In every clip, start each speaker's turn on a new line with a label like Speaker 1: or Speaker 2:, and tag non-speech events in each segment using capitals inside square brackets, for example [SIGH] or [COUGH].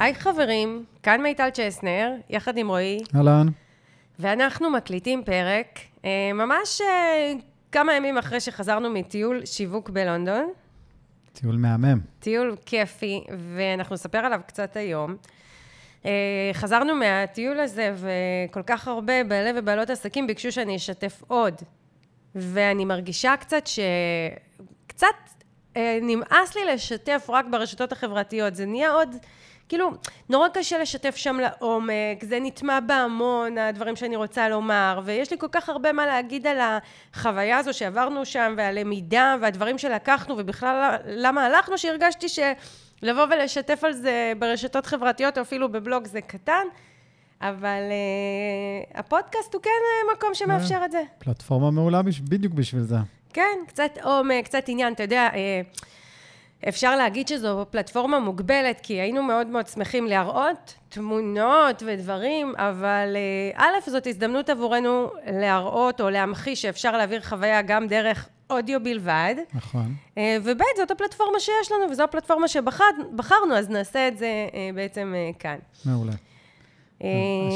Speaker 1: היי חברים, כאן מיטל צ'סנר, יחד עם רועי,
Speaker 2: אהלן.
Speaker 1: ואנחנו מקליטים פרק אה, ממש אה, כמה ימים אחרי שחזרנו מטיול שיווק בלונדון.
Speaker 2: טיול מהמם.
Speaker 1: טיול כיפי, ואנחנו נספר עליו קצת היום. אה, חזרנו מהטיול הזה, וכל כך הרבה בעלי ובעלות עסקים ביקשו שאני אשתף עוד. ואני מרגישה קצת ש... קצת נמאס לי לשתף רק ברשתות החברתיות. זה נהיה עוד... כאילו, נורא קשה לשתף שם לעומק, זה נטמע בהמון, הדברים שאני רוצה לומר, ויש לי כל כך הרבה מה להגיד על החוויה הזו שעברנו שם, והלמידה, והדברים שלקחנו, ובכלל למה הלכנו, שהרגשתי שלבוא ולשתף על זה ברשתות חברתיות, או אפילו בבלוג זה קטן, אבל uh, הפודקאסט הוא כן uh, מקום שמאפשר את זה.
Speaker 2: פלטפורמה מעולה בש... בדיוק בשביל זה.
Speaker 1: כן, קצת עומק, קצת עניין, אתה יודע, uh, אפשר להגיד שזו פלטפורמה מוגבלת, כי היינו מאוד מאוד שמחים להראות תמונות ודברים, אבל אה, א', זאת הזדמנות עבורנו להראות או להמחיש שאפשר להעביר חוויה גם דרך אודיו בלבד.
Speaker 2: נכון.
Speaker 1: אה, וב', זאת הפלטפורמה שיש לנו, וזו הפלטפורמה שבחרנו, אז נעשה את זה אה, בעצם כאן.
Speaker 2: מעולה.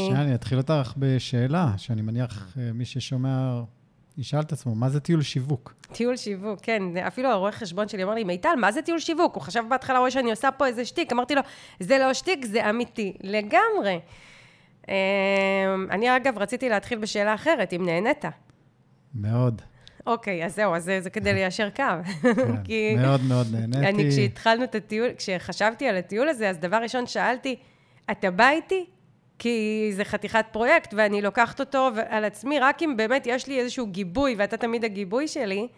Speaker 2: שנייה, אני אתחיל אותך בשאלה, שאני מניח מי ששומע ישאל את עצמו, מה זה טיול שיווק?
Speaker 1: טיול שיווק, כן. אפילו הרואה חשבון שלי אמר לי, מיטל, מה זה טיול שיווק? הוא חשב בהתחלה, רואה שאני עושה פה איזה שטיק. אמרתי לו, זה לא שטיק, זה אמיתי. לגמרי. אמ, אני, אגב, רציתי להתחיל בשאלה אחרת, אם נהנית.
Speaker 2: מאוד.
Speaker 1: אוקיי, אז זהו, אז זה, זה כדי ליישר קו. [LAUGHS]
Speaker 2: כן, [LAUGHS] כי מאוד מאוד נהניתי.
Speaker 1: אני, כשהתחלנו את הטיול, כשחשבתי על הטיול הזה, אז דבר ראשון שאלתי, אתה בא איתי? כי זה חתיכת פרויקט, ואני לוקחת אותו על עצמי, רק אם באמת יש לי איזשהו גיבוי, ואתה תמיד הגיבוי שלי,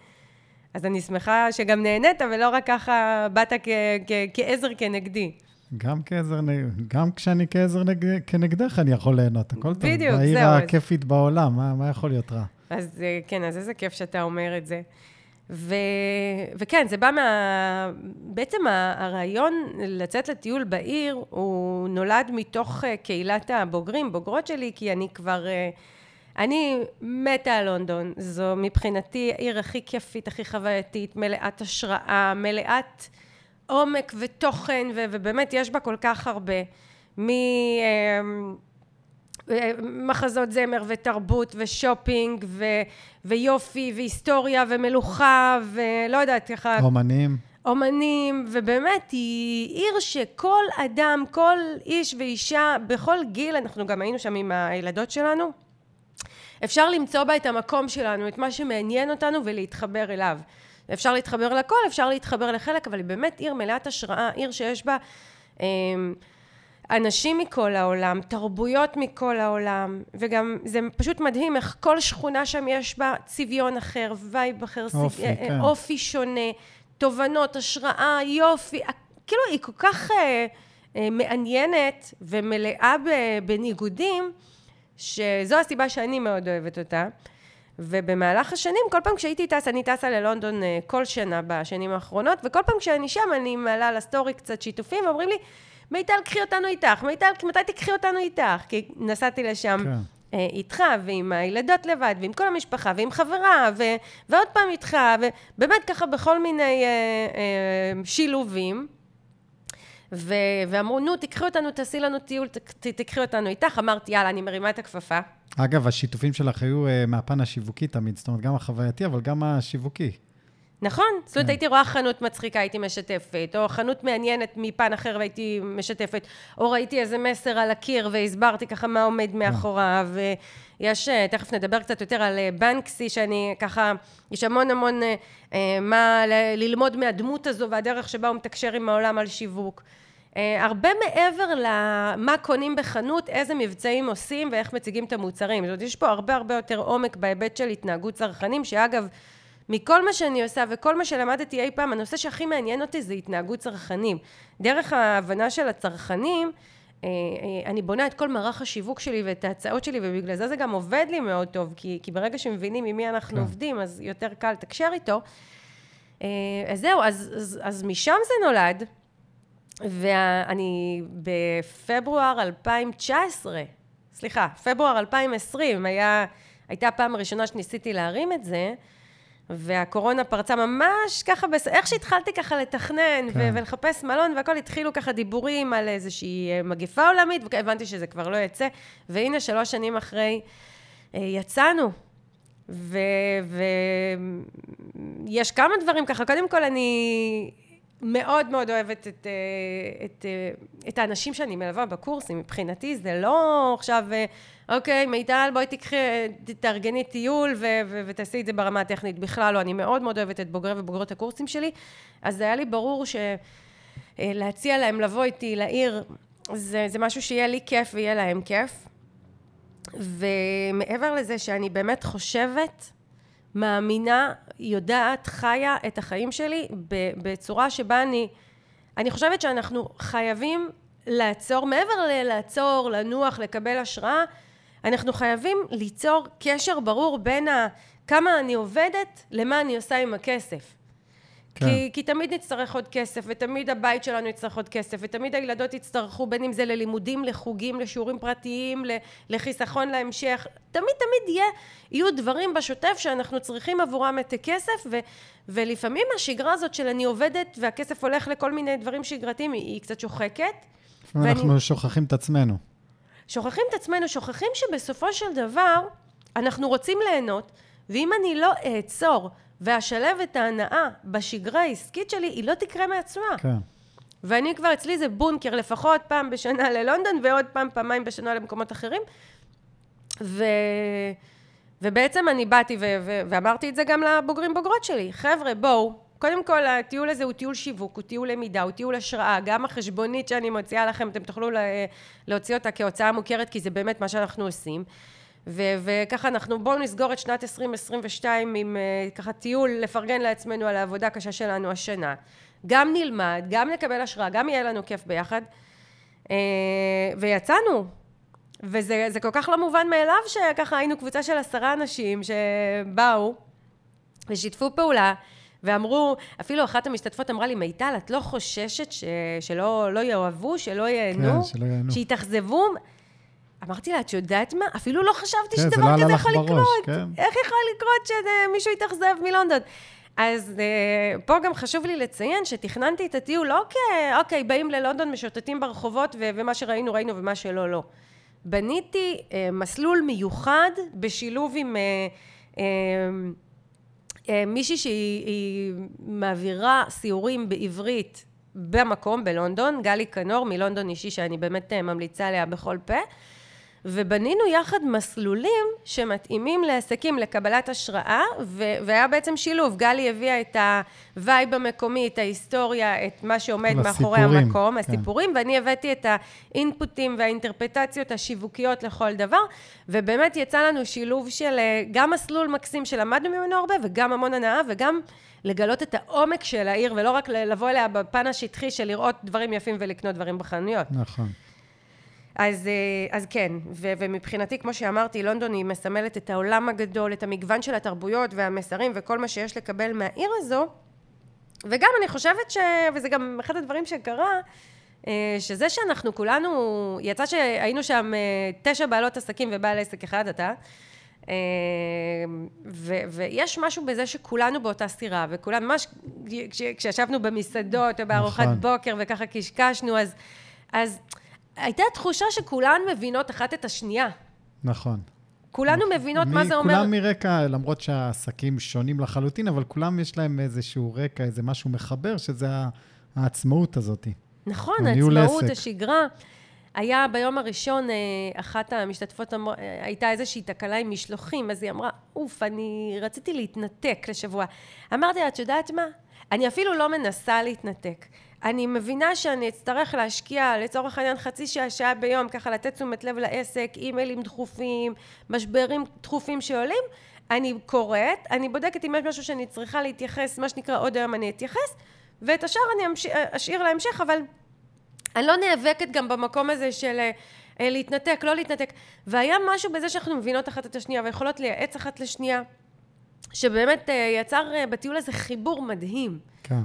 Speaker 1: אז אני שמחה שגם נהנית, ולא רק ככה באת כ- כ- כעזר כנגדי.
Speaker 2: גם כעזר, גם כשאני כעזר נג, כנגדך, אני יכול ליהנות, הכל טוב.
Speaker 1: בדיוק, זהו.
Speaker 2: בעיר הכיפית. בעולם, מה, מה יכול להיות רע?
Speaker 1: אז אה, כן, אז איזה כיף שאתה אומר את זה. ו... וכן, זה בא מה... בעצם הרעיון לצאת לטיול בעיר, הוא נולד מתוך אה, קהילת הבוגרים, בוגרות שלי, כי אני כבר... אה, אני מתה על לונדון. זו מבחינתי העיר הכי כיפית, הכי חווייתית, מלאת השראה, מלאת עומק ותוכן, ו... ובאמת יש בה כל כך הרבה. מ... מחזות זמר ותרבות ושופינג ו, ויופי והיסטוריה ומלוכה ולא יודעת ככה.
Speaker 2: אומנים.
Speaker 1: אומנים, ובאמת היא עיר שכל אדם, כל איש ואישה, בכל גיל, אנחנו גם היינו שם עם הילדות שלנו, אפשר למצוא בה את המקום שלנו, את מה שמעניין אותנו ולהתחבר אליו. אפשר להתחבר לכל, אפשר להתחבר לחלק, אבל היא באמת עיר מלאת השראה, עיר שיש בה... אה, אנשים מכל העולם, תרבויות מכל העולם, וגם זה פשוט מדהים איך כל שכונה שם יש בה צביון אחר, vibe אחר,
Speaker 2: אופי, סיג... כן.
Speaker 1: אופי שונה, תובנות, השראה, יופי, כאילו היא כל כך אה, אה, מעניינת ומלאה בניגודים, שזו הסיבה שאני מאוד אוהבת אותה. ובמהלך השנים, כל פעם כשהייתי טסה, אני טסה ללונדון אה, כל שנה בשנים האחרונות, וכל פעם כשאני שם אני מעלה לסטורי קצת שיתופים, ואומרים לי, מיטל, קחי אותנו איתך, מיטל, מתי תקחי אותנו איתך? כי נסעתי לשם כן. אה, איתך, ועם הילדות לבד, ועם כל המשפחה, ועם חברה, ו, ועוד פעם איתך, ובאמת ככה בכל מיני אה, אה, שילובים. ו, ואמרו, נו, תקחי אותנו, תעשי לנו טיול, ת, תקחי אותנו איתך. אמרתי, יאללה, אני מרימה את הכפפה.
Speaker 2: אגב, השיתופים שלך היו uh, מהפן השיווקי תמיד, זאת אומרת, גם החווייתי, אבל גם השיווקי.
Speaker 1: נכון, זאת אומרת, כן. הייתי רואה חנות מצחיקה, הייתי משתפת, או חנות מעניינת מפן אחר והייתי משתפת, או ראיתי איזה מסר על הקיר והסברתי ככה מה עומד כן. מאחוריו, ויש, אה, תכף נדבר קצת יותר על אה, בנקסי, שאני ככה, יש המון המון אה, מה ללמוד מהדמות הזו והדרך שבה הוא מתקשר עם העולם על שיווק. הרבה מעבר למה קונים בחנות, איזה מבצעים עושים ואיך מציגים את המוצרים. זאת אומרת, יש פה הרבה הרבה יותר עומק בהיבט של התנהגות צרכנים, שאגב, מכל מה שאני עושה וכל מה שלמדתי אי פעם, הנושא שהכי מעניין אותי זה התנהגות צרכנים. דרך ההבנה של הצרכנים, אה, אה, אני בונה את כל מערך השיווק שלי ואת ההצעות שלי, ובגלל זה זה גם עובד לי מאוד טוב, כי, כי ברגע שמבינים עם מי אנחנו כן. עובדים, אז יותר קל לתקשר איתו. אה, אז זהו, אז, אז, אז משם זה נולד, ואני בפברואר 2019, סליחה, פברואר 2020, היה, הייתה הפעם הראשונה שניסיתי להרים את זה, והקורונה פרצה ממש ככה, בס... איך שהתחלתי ככה לתכנן כן. ו- ולחפש מלון והכל, התחילו ככה דיבורים על איזושהי אה, מגיפה עולמית, והבנתי שזה כבר לא יצא. והנה, שלוש שנים אחרי, אה, יצאנו. ויש ו... כמה דברים ככה. קודם כל, אני מאוד מאוד אוהבת את, אה, את, את האנשים שאני מלווה בקורסים. מבחינתי זה לא עכשיו... אוקיי, מיטל, בואי תקחי, תארגני טיול ו- ו- ותעשי את זה ברמה הטכנית. בכלל לא, אני מאוד מאוד אוהבת את בוגרי ובוגרות הקורסים שלי, אז היה לי ברור שלהציע אה, להם לבוא איתי לעיר, זה, זה משהו שיהיה לי כיף ויהיה להם כיף. ומעבר לזה שאני באמת חושבת, מאמינה, יודעת, חיה את החיים שלי בצורה שבה אני... אני חושבת שאנחנו חייבים לעצור, מעבר ללעצור, לנוח, לקבל השראה, אנחנו חייבים ליצור קשר ברור בין ה... כמה אני עובדת למה אני עושה עם הכסף. כן. כי, כי תמיד נצטרך עוד כסף, ותמיד הבית שלנו יצטרך עוד כסף, ותמיד הילדות יצטרכו, בין אם זה ללימודים, לחוגים, לשיעורים פרטיים, לחיסכון להמשך. תמיד תמיד יהיה, יהיו דברים בשוטף שאנחנו צריכים עבורם את הכסף, ו, ולפעמים השגרה הזאת של אני עובדת והכסף הולך לכל מיני דברים שגרתיים, היא, היא קצת שוחקת.
Speaker 2: אנחנו ואני... שוכחים את עצמנו.
Speaker 1: שוכחים את עצמנו, שוכחים שבסופו של דבר אנחנו רוצים ליהנות, ואם אני לא אעצור ואשלב את ההנאה בשגרה העסקית שלי, היא לא תקרה מעצמה. כן. ואני כבר, אצלי זה בונקר לפחות פעם בשנה ללונדון, ועוד פעם, פעמיים בשנה למקומות אחרים. ו... ובעצם אני באתי ו... ו... ואמרתי את זה גם לבוגרים בוגרות שלי. חבר'ה, בואו, קודם כל, הטיול הזה הוא טיול שיווק, הוא טיול למידה, הוא טיול השראה. גם החשבונית שאני מוציאה לכם, אתם תוכלו להוציא אותה כהוצאה מוכרת, כי זה באמת מה שאנחנו עושים. ו- וככה אנחנו, בואו נסגור את שנת 2022 עם uh, ככה טיול, לפרגן לעצמנו על העבודה הקשה שלנו השנה. גם נלמד, גם נקבל השראה, גם יהיה לנו כיף ביחד. Uh, ויצאנו. וזה כל כך לא מובן מאליו שככה היינו קבוצה של עשרה אנשים שבאו ושיתפו פעולה. ואמרו, אפילו אחת המשתתפות אמרה לי, מיטל, את לא חוששת ש... שלא לא יאהבו, שלא ייהנו?
Speaker 2: כן, שלא ייהנו.
Speaker 1: שיתאכזבו? אמרתי לה, את יודעת מה? אפילו לא חשבתי כן, שדבר לא כזה יכול בראש, לקרות. כן. איך יכול לקרות שמישהו יתאכזב מלונדון? אז uh, פה גם חשוב לי לציין שתכננתי את הטיול לא כאוקיי, באים ללונדון, משוטטים ברחובות, ו- ומה שראינו, ראינו, ומה שלא, לא. בניתי uh, מסלול מיוחד בשילוב עם... Uh, אה, מישהי שהיא מעבירה סיורים בעברית במקום, בלונדון, גלי כנור מלונדון אישי, שאני באמת אה, ממליצה עליה בכל פה. ובנינו יחד מסלולים שמתאימים לעסקים לקבלת השראה, ו- והיה בעצם שילוב. גלי הביאה את ה vibe המקומי, את ההיסטוריה, את מה שעומד מאחורי המקום, כן. הסיפורים, ואני הבאתי את האינפוטים והאינטרפרטציות השיווקיות לכל דבר, ובאמת יצא לנו שילוב של אה, גם מסלול מקסים שלמדנו ממנו הרבה, וגם המון הנאה, וגם... לגלות את העומק של העיר, ולא רק לבוא אליה בפן השטחי של לראות דברים יפים ולקנות דברים בחנויות.
Speaker 2: נכון.
Speaker 1: אז, אה, אז כן, ו, ומבחינתי, כמו שאמרתי, לונדון היא מסמלת את העולם הגדול, את המגוון של התרבויות והמסרים וכל מה שיש לקבל מהעיר הזו. וגם אני חושבת ש... וזה גם אחד הדברים שקרה, אה, שזה שאנחנו כולנו, יצא שהיינו שם אה, תשע בעלות עסקים ובעל עסק אחד, אתה, ו, ויש משהו בזה שכולנו באותה סירה, וכולנו, ממש כשישבנו במסעדות או בארוחת נכון. בוקר וככה קשקשנו, אז... אז הייתה תחושה שכולן מבינות אחת את השנייה.
Speaker 2: נכון.
Speaker 1: כולנו נכון. מבינות מ- מה זה אומר.
Speaker 2: כולם מרקע, למרות שהעסקים שונים לחלוטין, אבל כולם יש להם איזשהו רקע, איזה משהו מחבר, שזה העצמאות הזאת.
Speaker 1: נכון, העצמאות, עסק. השגרה. היה ביום הראשון, אה, אחת המשתתפות אמר, אה, הייתה איזושהי תקלה עם משלוחים, אז היא אמרה, אוף, אני רציתי להתנתק לשבוע. אמרתי לה, את יודעת מה? אני אפילו לא מנסה להתנתק. אני מבינה שאני אצטרך להשקיע לצורך העניין חצי שעה, שעה ביום, ככה לתת תשומת לב לעסק, אימיילים דחופים, משברים דחופים שעולים, אני קוראת, אני בודקת אם יש משהו שאני צריכה להתייחס, מה שנקרא עוד היום אני אתייחס, ואת השאר אני אמש... אשאיר להמשך, אבל אני לא נאבקת גם במקום הזה של אה, להתנתק, לא להתנתק. והיה משהו בזה שאנחנו מבינות אחת את השנייה ויכולות לייעץ אחת לשנייה, שבאמת אה, יצר אה, בטיול הזה חיבור מדהים.
Speaker 2: כן.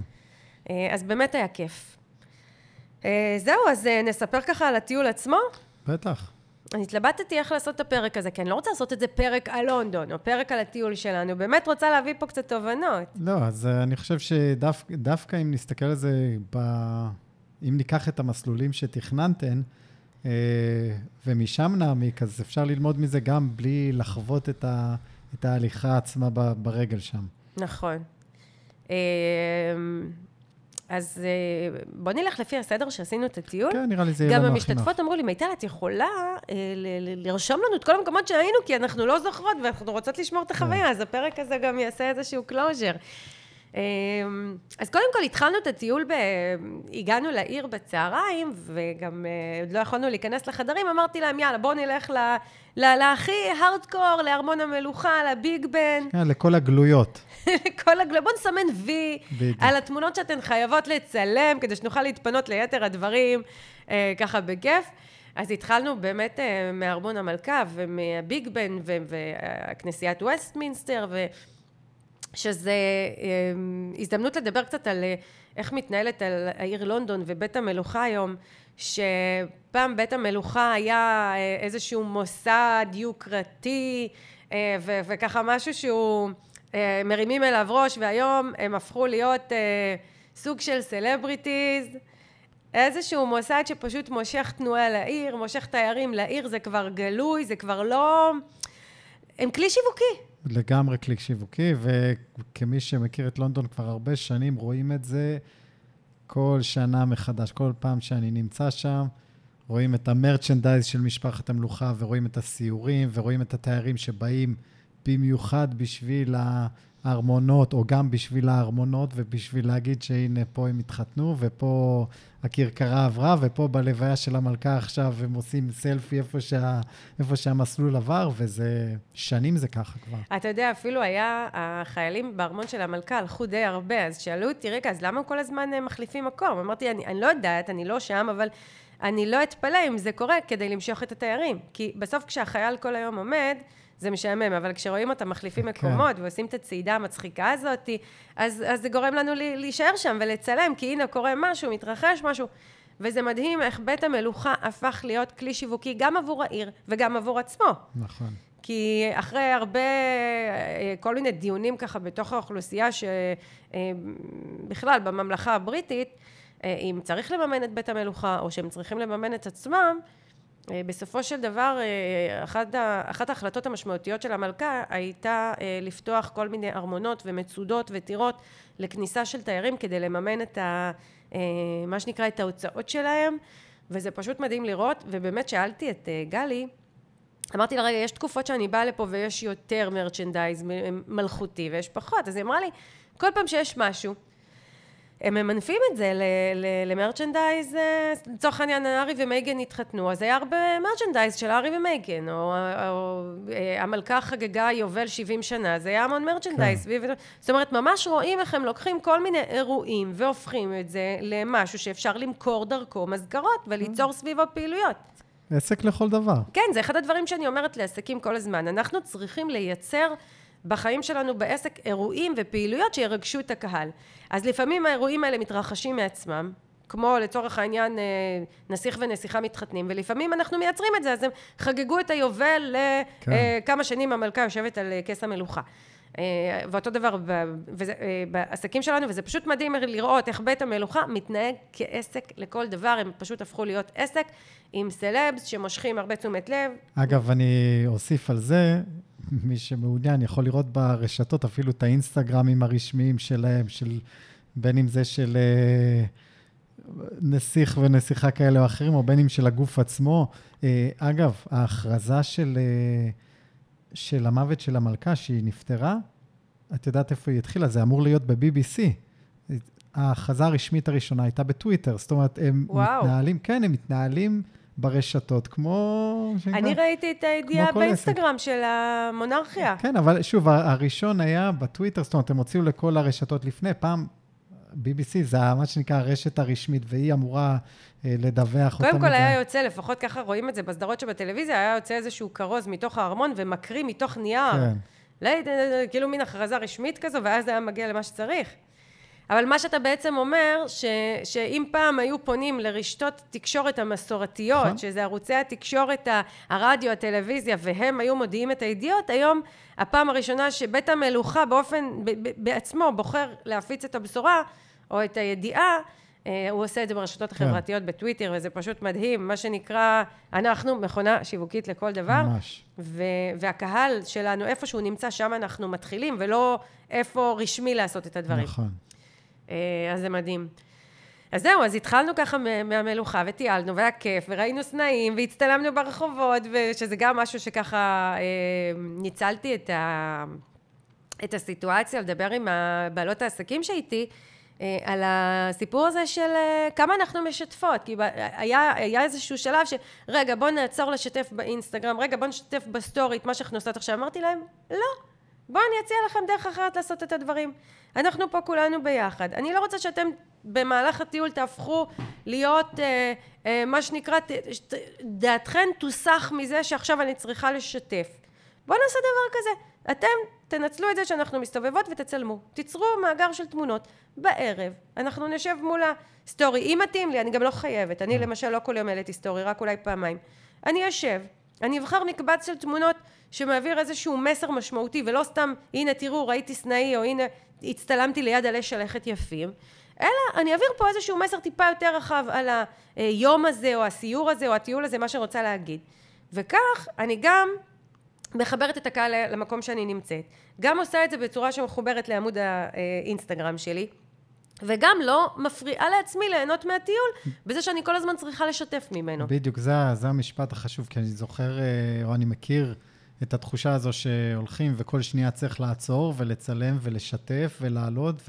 Speaker 1: אה, אז באמת היה כיף. אה, זהו, אז אה, נספר ככה על הטיול עצמו?
Speaker 2: בטח.
Speaker 1: אני התלבטתי איך לעשות את הפרק הזה, כי אני לא רוצה לעשות את זה פרק על לונדון, או פרק על הטיול שלנו, באמת רוצה להביא פה קצת תובנות.
Speaker 2: לא, אז אני חושב שדווקא אם נסתכל על זה, ב... אם ניקח את המסלולים שתכננתן, ומשם נעמיק, אז אפשר ללמוד מזה גם בלי לחוות את, ה... את ההליכה עצמה ברגל שם.
Speaker 1: נכון. אז אה, בוא נלך לפי הסדר שעשינו את הטיול.
Speaker 2: כן, נראה לי זה יהיה לנו
Speaker 1: הכי נוח. גם המשתתפות אמרו לי, מיטל, את יכולה אה, לרשום לנו את כל המקומות שהיינו, כי אנחנו לא זוכרות ואנחנו רוצות לשמור את החוויה, כן. אז הפרק הזה גם יעשה איזשהו closure. אמ, אז קודם כל התחלנו את הטיול, ב... הגענו לעיר בצהריים, וגם אה, עוד לא יכולנו להיכנס לחדרים, אמרתי להם, יאללה, בואו נלך ל... להכי הארדקור, לארמון המלוכה, לביג בן.
Speaker 2: כן, לכל הגלויות.
Speaker 1: לכל הגלויות. בואו נסמן וי על התמונות שאתן חייבות לצלם, כדי שנוכל להתפנות ליתר הדברים, אה, ככה בכיף. אז התחלנו באמת אה, מארמון המלכה ומהביג בן וכנסיית ווסטמינסטר, ו... שזה אמ, הזדמנות לדבר קצת על אה, איך מתנהלת על העיר לונדון ובית המלוכה היום, שפעם בית המלוכה היה אה, איזשהו מוסד יוקרתי אה, ו- וככה משהו שהוא מרימים אליו ראש והיום הם הפכו להיות סוג של סלבריטיז איזשהו מוסד שפשוט מושך תנועה לעיר, מושך תיירים לעיר, זה כבר גלוי, זה כבר לא... הם כלי שיווקי.
Speaker 2: לגמרי כלי שיווקי, וכמי שמכיר את לונדון כבר הרבה שנים, רואים את זה כל שנה מחדש. כל פעם שאני נמצא שם, רואים את המרצ'נדייז של משפחת המלוכה, ורואים את הסיורים, ורואים את התיירים שבאים במיוחד בשביל הארמונות, או גם בשביל הארמונות, ובשביל להגיד שהנה, פה הם התחתנו, ופה הכרכרה עברה, ופה בלוויה של המלכה עכשיו הם עושים סלפי איפה, שה, איפה שהמסלול עבר, וזה, שנים זה ככה כבר.
Speaker 1: אתה יודע, אפילו היה, החיילים בארמון של המלכה הלכו די הרבה, אז שאלו אותי, רגע, אז למה כל הזמן הם מחליפים מקום? אמרתי, אני, אני לא יודעת, אני לא שם, אבל... אני לא אתפלא אם זה קורה כדי למשוך את התיירים. כי בסוף כשהחייל כל היום עומד, זה משעמם, אבל כשרואים אותם מחליפים כן. מקומות ועושים את הצעידה המצחיקה הזאת, אז, אז זה גורם לנו להישאר שם ולצלם, כי הנה קורה משהו, מתרחש משהו. וזה מדהים איך בית המלוכה הפך להיות כלי שיווקי גם עבור העיר וגם עבור עצמו.
Speaker 2: נכון.
Speaker 1: כי אחרי הרבה, אה, כל מיני דיונים ככה בתוך האוכלוסייה, שבכלל אה, בממלכה הבריטית, אה, אם צריך לממן את בית המלוכה, או שהם צריכים לממן את עצמם, בסופו של דבר, אה, אחת ההחלטות המשמעותיות של המלכה הייתה אה, לפתוח כל מיני ארמונות ומצודות וטירות לכניסה של תיירים כדי לממן את ה, מה שנקרא את ההוצאות שלהם, וזה פשוט מדהים לראות, ובאמת שאלתי את גלי, אמרתי לה, רגע, יש תקופות שאני באה לפה ויש יותר מרצ'נדייז מלכותי ויש פחות, אז היא אמרה לי, כל פעם שיש משהו הם ממנפים את זה למרצ'נדייז, אה, לצורך העניין הארי ומייגן התחתנו, אז היה הרבה מרצ'נדייז של הארי ומייגן, או, או אה, המלכה חגגה יובל 70 שנה, זה היה המון מרצ'נדייז. כן. זאת אומרת, ממש רואים איך הם לוקחים כל מיני אירועים והופכים את זה למשהו שאפשר למכור דרכו מזכרות וליצור סביבו פעילויות.
Speaker 2: עסק לכל דבר.
Speaker 1: כן, זה אחד הדברים שאני אומרת לעסקים כל הזמן. אנחנו צריכים לייצר בחיים שלנו בעסק אירועים ופעילויות שירגשו את הקהל. אז לפעמים האירועים האלה מתרחשים מעצמם, כמו לצורך העניין אה, נסיך ונסיכה מתחתנים, ולפעמים אנחנו מייצרים את זה, אז הם חגגו את היובל לכמה כן. שנים המלכה יושבת על אה, כס המלוכה. ואותו דבר בעסקים שלנו, וזה פשוט מדהים לראות איך בית המלוכה מתנהג כעסק לכל דבר, הם פשוט הפכו להיות עסק עם סלבס שמושכים הרבה תשומת לב.
Speaker 2: אגב, אני אוסיף על זה, מי שמעוניין יכול לראות ברשתות אפילו את האינסטגרמים הרשמיים שלהם, של, בין אם זה של אה, נסיך ונסיכה כאלה או אחרים, או בין אם של הגוף עצמו. אה, אגב, ההכרזה של, אה, של המוות של המלכה, שהיא נפטרה, את יודעת איפה היא התחילה? זה אמור להיות ב-BBC. ההכרזה הרשמית הראשונה הייתה בטוויטר, זאת אומרת, הם וואו. מתנהלים, כן, הם מתנהלים... ברשתות, כמו...
Speaker 1: אני ראיתי את הידיעה באינסטגרם של המונרכיה.
Speaker 2: כן, אבל שוב, הראשון היה בטוויטר, זאת אומרת, הם הוציאו לכל הרשתות לפני. פעם, BBC זה מה שנקרא הרשת הרשמית, והיא אמורה אה, לדווח
Speaker 1: אותם. קודם כל היה יוצא, לפחות ככה רואים את זה בסדרות שבטלוויזיה, היה יוצא איזשהו כרוז מתוך הארמון ומקריא מתוך נייר. כן. כאילו מין הכרזה רשמית כזו, ואז זה היה מגיע למה שצריך. אבל מה שאתה בעצם אומר, ש, שאם פעם היו פונים לרשתות תקשורת המסורתיות,
Speaker 2: נכון.
Speaker 1: שזה ערוצי התקשורת, הרדיו, הטלוויזיה, והם היו מודיעים את הידיעות, היום הפעם הראשונה שבית המלוכה באופן, ב, ב, בעצמו בוחר להפיץ את הבשורה, או את הידיעה, אה, הוא עושה את זה ברשתות
Speaker 2: כן.
Speaker 1: החברתיות, בטוויטר, וזה פשוט מדהים, מה שנקרא, אנחנו מכונה שיווקית לכל דבר.
Speaker 2: ממש.
Speaker 1: ו- והקהל שלנו, איפה שהוא נמצא, שם אנחנו מתחילים, ולא איפה רשמי לעשות את הדברים.
Speaker 2: נכון.
Speaker 1: אה, אז זה מדהים. אז זהו, אז התחלנו ככה מהמלוכה, וטיילנו, והיה כיף, וראינו סנאים, והצטלמנו ברחובות, ושזה גם משהו שככה אה, ניצלתי את, ה- את הסיטואציה, לדבר עם בעלות העסקים שאיתי, אה, על הסיפור הזה של אה, כמה אנחנו משתפות, כי היה, היה איזשהו שלב ש... רגע, בואו נעצור לשתף באינסטגרם, רגע, בואו נשתף בסטורי את מה שאנחנו עושות עכשיו. אמרתי להם, לא, בואו אני אציע לכם דרך אחרת לעשות את הדברים. אנחנו פה כולנו ביחד. אני לא רוצה שאתם במהלך הטיול תהפכו להיות, אה, אה, מה שנקרא, ת, ת, דעתכן תוסח מזה שעכשיו אני צריכה לשתף. בואו נעשה דבר כזה. אתם תנצלו את זה שאנחנו מסתובבות ותצלמו. תיצרו מאגר של תמונות. בערב אנחנו נשב מול ה story. אם מתאים לי, אני גם לא חייבת. אני למשל לא כל יום העליתי story, רק אולי פעמיים. אני אשב, אני אבחר מקבץ של תמונות שמעביר איזשהו מסר משמעותי, ולא סתם, הנה תראו, ראיתי סנאי, או הנה הצטלמתי ליד עלי שלכת יפים. אלא אני אעביר פה איזשהו מסר טיפה יותר רחב על היום הזה, או הסיור הזה, או הטיול הזה, מה שאני רוצה להגיד. וכך אני גם מחברת את הקהל למקום שאני נמצאת. גם עושה את זה בצורה שמחוברת לעמוד האינסטגרם שלי, וגם לא מפריעה לעצמי ליהנות מהטיול, בזה שאני כל הזמן צריכה לשתף ממנו.
Speaker 2: בדיוק, זה, זה המשפט החשוב, כי אני זוכר, אה, או אני מכיר את התחושה הזו שהולכים וכל שנייה צריך לעצור ולצלם ולשתף ולעלות,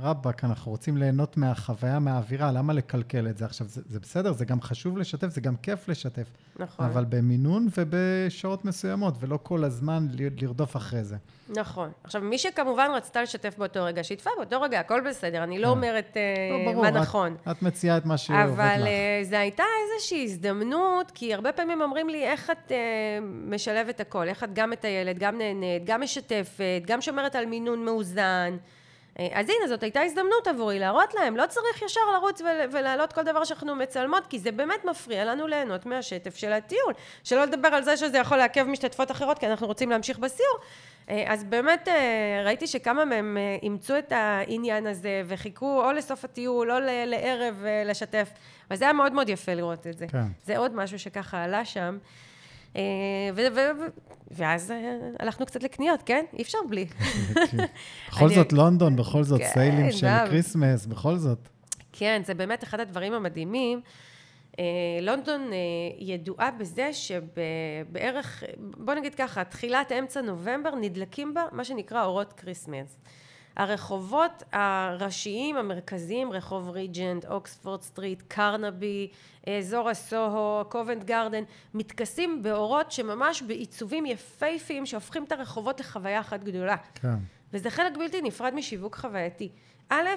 Speaker 2: ורבאק, אנחנו רוצים ליהנות מהחוויה, מהאווירה, למה לקלקל את זה? עכשיו, זה, זה בסדר, זה גם חשוב לשתף, זה גם כיף לשתף.
Speaker 1: נכון.
Speaker 2: אבל במינון ובשעות מסוימות, ולא כל הזמן ל- לרדוף אחרי זה.
Speaker 1: נכון. עכשיו, מי שכמובן רצתה לשתף באותו רגע, שיתפה באותו רגע, הכל בסדר. אני לא
Speaker 2: כן.
Speaker 1: אומרת אה,
Speaker 2: לא, ברור,
Speaker 1: מה
Speaker 2: את,
Speaker 1: נכון.
Speaker 2: את מציעה את מה שעובד לך.
Speaker 1: אבל אה, זו הייתה איזושהי הזדמנות, כי הרבה פעמים אומרים לי, איך את אה, משלבת הכל? איך את גם מטיילת, גם נהנית, גם משתפת, גם שומרת על מינון מאוזן? אה, אז הנה, זאת הייתה הזדמנות עבורי להראות להם, לא צריך ישר לרוץ ול- ולהעלות כל דבר שאנחנו מצלמות, כי זה באמת מפריע לנו ליהנות מהשטף של הטיול. שלא לדבר על זה שזה יכול לעכב משתתפות אחרות, כי אנחנו רוצים להמשיך בסיור. אה, אז באמת אה, ראיתי שכמה מהם אימצו את העניין הזה, וחיכו או לסוף הטיול, או ל- לערב לשתף. וזה היה מאוד מאוד יפה לראות את זה.
Speaker 2: כן.
Speaker 1: זה עוד משהו שככה עלה שם. אה, ואז אה, הלכנו קצת לקניות, כן? אי אפשר בלי. [LAUGHS]
Speaker 2: בכל
Speaker 1: אני-
Speaker 2: זאת לונדון, בכל זאת
Speaker 1: כן,
Speaker 2: סיילים של. Christmas, בכל זאת.
Speaker 1: כן, זה באמת אחד הדברים המדהימים. אה, לונדון ידועה בזה שבערך, בוא נגיד ככה, תחילת אמצע נובמבר נדלקים בה מה שנקרא אורות Christmas. הרחובות הראשיים המרכזיים, רחוב ריג'נט, אוקספורד סטריט, קרנבי, אזור הסוהו, קובנט גרדן, מתכסים באורות שממש בעיצובים יפהפיים שהופכים את הרחובות לחוויה אחת גדולה.
Speaker 2: כן.
Speaker 1: וזה חלק בלתי נפרד משיווק חווייתי. א', אה,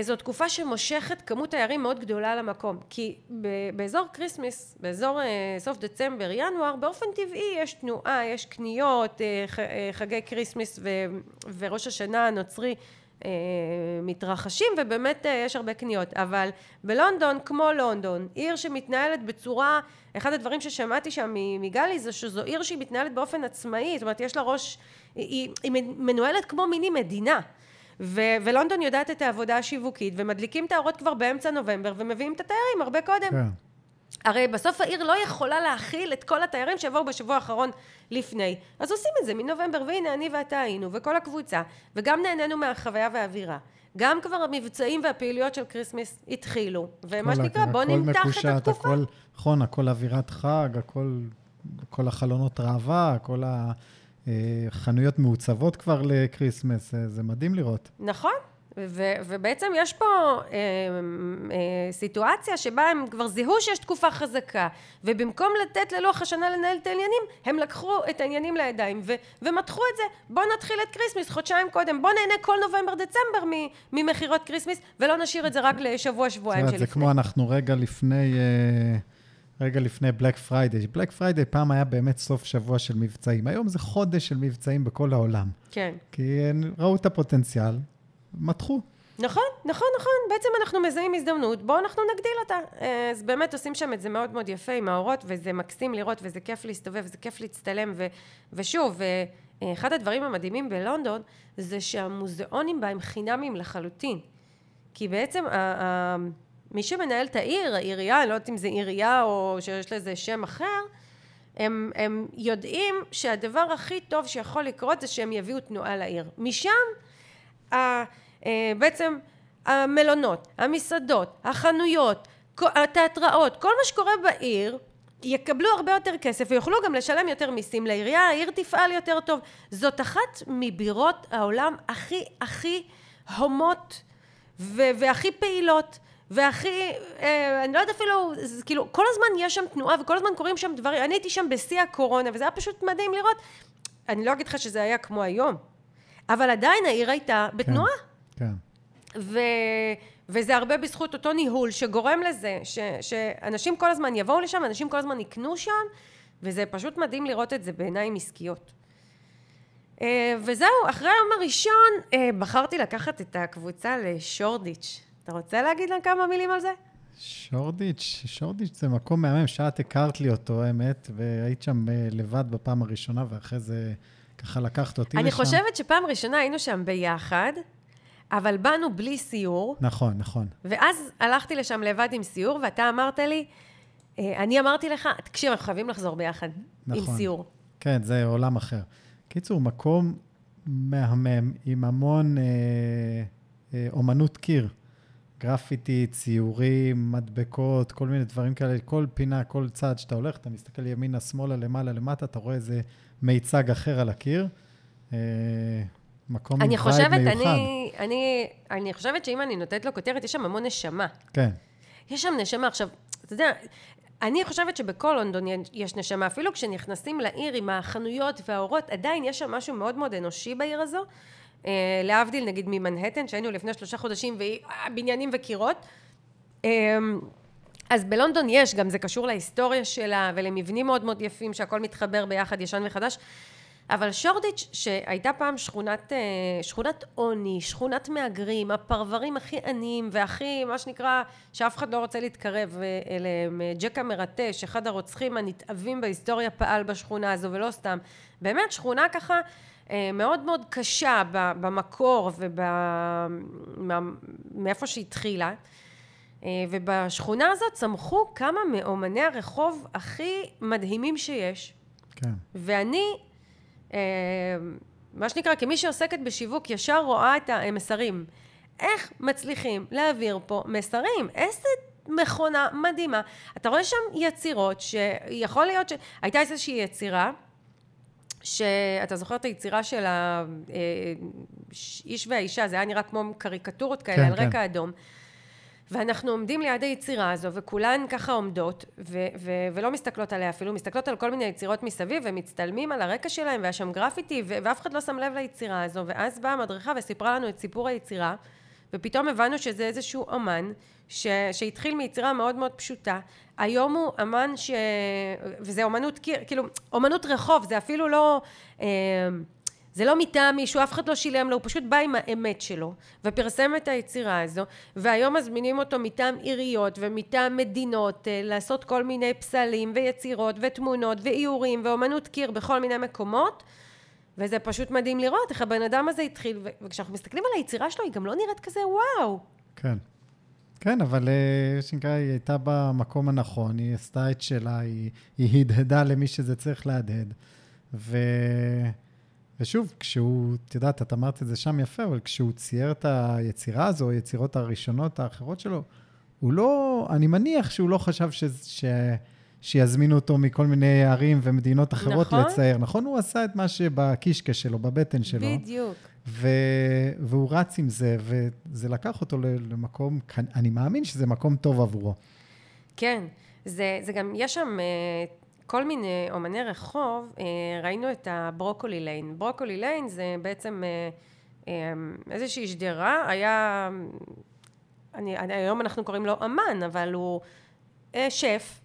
Speaker 1: זו תקופה שמושכת כמות תיירים מאוד גדולה למקום, כי באזור Christmas, באזור אה, סוף דצמבר, ינואר, באופן טבעי יש תנועה, יש קניות, אה, אה, חגי Christmas וראש השנה הנוצרי אה, מתרחשים, ובאמת אה, יש הרבה קניות. אבל בלונדון, כמו לונדון, עיר שמתנהלת בצורה, אחד הדברים ששמעתי שם מגלי זה שזו עיר שהיא מתנהלת באופן עצמאי, זאת אומרת, יש לה ראש, היא, היא מנוהלת כמו מיני מדינה. ו- ולונדון יודעת את העבודה השיווקית, ומדליקים את האורות כבר באמצע נובמבר, ומביאים את התיירים הרבה קודם.
Speaker 2: כן.
Speaker 1: הרי בסוף העיר לא יכולה להכיל את כל התיירים שיבואו בשבוע האחרון לפני. אז עושים את זה מנובמבר, והנה אני ואתה היינו, וכל הקבוצה, וגם נהנינו מהחוויה והאווירה. גם כבר המבצעים והפעילויות של Christmas התחילו, ומה
Speaker 2: הכל-
Speaker 1: שנקרא, בוא
Speaker 2: הכל
Speaker 1: נמתח את
Speaker 2: מקושט,
Speaker 1: התקופה.
Speaker 2: הכל, נכון, הכל אווירת חג, הכל, כל החלונות ראווה, כל החנויות מעוצבות כבר ל Christmas, זה, זה מדהים לראות.
Speaker 1: נכון, ו- ובעצם יש פה אה, אה, סיטואציה שבה הם כבר זיהו שיש תקופה חזקה, ובמקום לתת ללוח השנה לנהל את העניינים, הם לקחו את העניינים לידיים ו- ומתחו את זה. בואו נתחיל את Christmas חודשיים קודם, בואו נהנה כל נובמבר-דצמבר מ- ממכירות Christmas, ולא נשאיר את זה רק לשבוע-שבועיים שלפני.
Speaker 2: זה כמו אנחנו רגע לפני, אה, רגע לפני Black Friday. Black Friday פעם היה באמת סוף שבוע של מבצעים. היום זה חודש של מבצעים בכל העולם.
Speaker 1: כן,
Speaker 2: כי הם ראו את הפוטנציאל, מתחו.
Speaker 1: נכון, נכון, נכון. בעצם אנחנו מזהים הזדמנות, בואו אנחנו נגדיל אותה. אה, אז באמת עושים שם את זה מאוד מאוד יפה עם האורות, וזה מקסים לראות, וזה כיף להסתובב, וזה כיף להצטלם, ו, ושוב, אה, אחד הדברים המדהימים בלונדון, זה שהמוזיאונים בה הם חינמים לחלוטין. כי בעצם ה, מי שמנהל את העיר, העירייה, אני לא יודעת אם זה עירייה או שיש לזה שם אחר, הם, הם יודעים שהדבר הכי טוב שיכול לקרות זה שהם יביאו תנועה לעיר. משם, ה, אה, בעצם המלונות, המסעדות, החנויות, התיאטראות, כל מה שקורה בעיר, יקבלו הרבה יותר כסף ויוכלו גם לשלם יותר מיסים לעירייה, העיר תפעל יותר טוב. זאת אחת מבירות העולם הכי הכי הומות והכי פעילות. והכי, אה, אני לא יודעת אפילו, זה, כאילו, כל הזמן יש שם תנועה וכל הזמן קורים שם דברים. אני הייתי שם בשיא הקורונה, וזה היה פשוט מדהים לראות. אני לא אגיד לך שזה היה כמו היום, אבל עדיין העיר הייתה בתנועה.
Speaker 2: כן. כן.
Speaker 1: ו... וזה הרבה בזכות אותו ניהול שגורם לזה ש... שאנשים כל הזמן יבואו לשם, אנשים כל הזמן יקנו שם, וזה פשוט מדהים לראות את זה בעיניים עסקיות. אה, וזהו, אחרי היום הראשון אה, בחרתי לקחת את הקבוצה לשורדיץ'. אתה רוצה להגיד להם כמה מילים על זה?
Speaker 2: שורדיץ', שורדיץ' זה מקום מהמם, שאת הכרת לי אותו, האמת, והיית שם אה, לבד בפעם הראשונה, ואחרי זה ככה לקחת אותי
Speaker 1: אני
Speaker 2: לשם.
Speaker 1: אני חושבת שפעם ראשונה היינו שם ביחד, אבל באנו בלי סיור.
Speaker 2: נכון, נכון.
Speaker 1: ואז הלכתי לשם לבד עם סיור, ואתה אמרת לי, אה, אני אמרתי לך, תקשיב, אנחנו חייבים לחזור ביחד נכון. עם סיור.
Speaker 2: כן, זה עולם אחר. קיצור, מקום מהמם, עם המון אה, אה, אומנות קיר. גרפיטי, ציורים, מדבקות, כל מיני דברים כאלה, כל פינה, כל צעד שאתה הולך, אתה מסתכל ימינה, שמאלה, למעלה, למטה, אתה רואה איזה מיצג אחר על הקיר. אה, מקום עם vibe מיוחד.
Speaker 1: אני, אני, אני חושבת שאם אני נותנת לו כותרת, יש שם המון נשמה.
Speaker 2: כן.
Speaker 1: יש שם נשמה. עכשיו, אתה יודע, אני חושבת שבכל לונדון יש נשמה. אפילו כשנכנסים לעיר עם החנויות והאורות, עדיין יש שם משהו מאוד מאוד אנושי בעיר הזו. אה, להבדיל נגיד ממנהטן, שהיינו לפני שלושה חודשים, ובניינים וקירות. אה, אז בלונדון יש, גם זה קשור להיסטוריה שלה ולמבנים מאוד מאוד יפים שהכל מתחבר ביחד, ישן וחדש. אבל שורדיץ', שהייתה פעם שכונת, אה, שכונת עוני, שכונת מהגרים, הפרברים הכי עניים והכי, מה שנקרא, שאף אחד לא רוצה להתקרב אליהם, ג'ק המרטש, אחד הרוצחים הנתעבים בהיסטוריה פעל בשכונה הזו, ולא סתם. באמת, שכונה ככה אה, מאוד מאוד קשה במקור ומאיפה שהתחילה. אה, ובשכונה הזאת צמחו כמה מאומני הרחוב הכי מדהימים שיש.
Speaker 2: כן.
Speaker 1: ואני, אה, מה שנקרא, כמי שעוסקת בשיווק, ישר רואה את המסרים. איך מצליחים להעביר פה מסרים? איזה מכונה מדהימה. אתה רואה שם יצירות שיכול להיות ש... הייתה איזושהי יצירה שאתה זוכר את היצירה של האיש והאישה, זה היה נראה כמו קריקטורות כאלה כן, על כן. רקע אדום. ואנחנו עומדים ליד היצירה הזו, וכולן ככה עומדות, ו- ו- ולא מסתכלות עליה אפילו, מסתכלות על כל מיני יצירות מסביב, ומצטלמים על הרקע שלהם, והיה שם גרפיטי, ו- ואף אחד לא שם לב ליצירה הזו, ואז באה המדריכה וסיפרה לנו את סיפור היצירה, ופתאום הבנו שזה איזשהו אמן, ש- שהתחיל מיצירה מאוד מאוד פשוטה, היום הוא אמן ש... וזה אומנות, כאילו, אומנות רחוב, זה אפילו לא... אה, זה לא מטעם מישהו, אף אחד לא שילם לו, הוא פשוט בא עם האמת שלו ופרסם את היצירה הזו והיום מזמינים אותו מטעם עיריות ומטעם מדינות אה, לעשות כל מיני פסלים ויצירות ותמונות ואיורים ואומנות קיר בכל מיני מקומות וזה פשוט מדהים לראות איך הבן אדם הזה התחיל וכשאנחנו מסתכלים על היצירה שלו היא גם לא נראית כזה וואו
Speaker 2: כן כן, אבל אה, שנקרא, היא הייתה במקום הנכון, היא עשתה את שלה, היא, היא הדהדה למי שזה צריך להדהד. ו... ושוב, כשהוא, את יודעת, את אמרת את זה שם יפה, אבל כשהוא צייר את היצירה הזו, היצירות הראשונות האחרות שלו, הוא לא, אני מניח שהוא לא חשב ש... ש... שיזמינו אותו מכל מיני ערים ומדינות אחרות נכון? לצייר. נכון? הוא עשה את מה שבקישקע שלו, בבטן שלו.
Speaker 1: בדיוק.
Speaker 2: ו... והוא רץ עם זה, וזה לקח אותו למקום, אני מאמין שזה מקום טוב עבורו.
Speaker 1: כן, זה, זה גם, יש שם אה, כל מיני אומני רחוב, אה, ראינו את הברוקולי ליין. ברוקולי ליין זה בעצם אמ, איזושהי שדרה, היה, אני, היום אנחנו קוראים לו אמן, אבל הוא שף,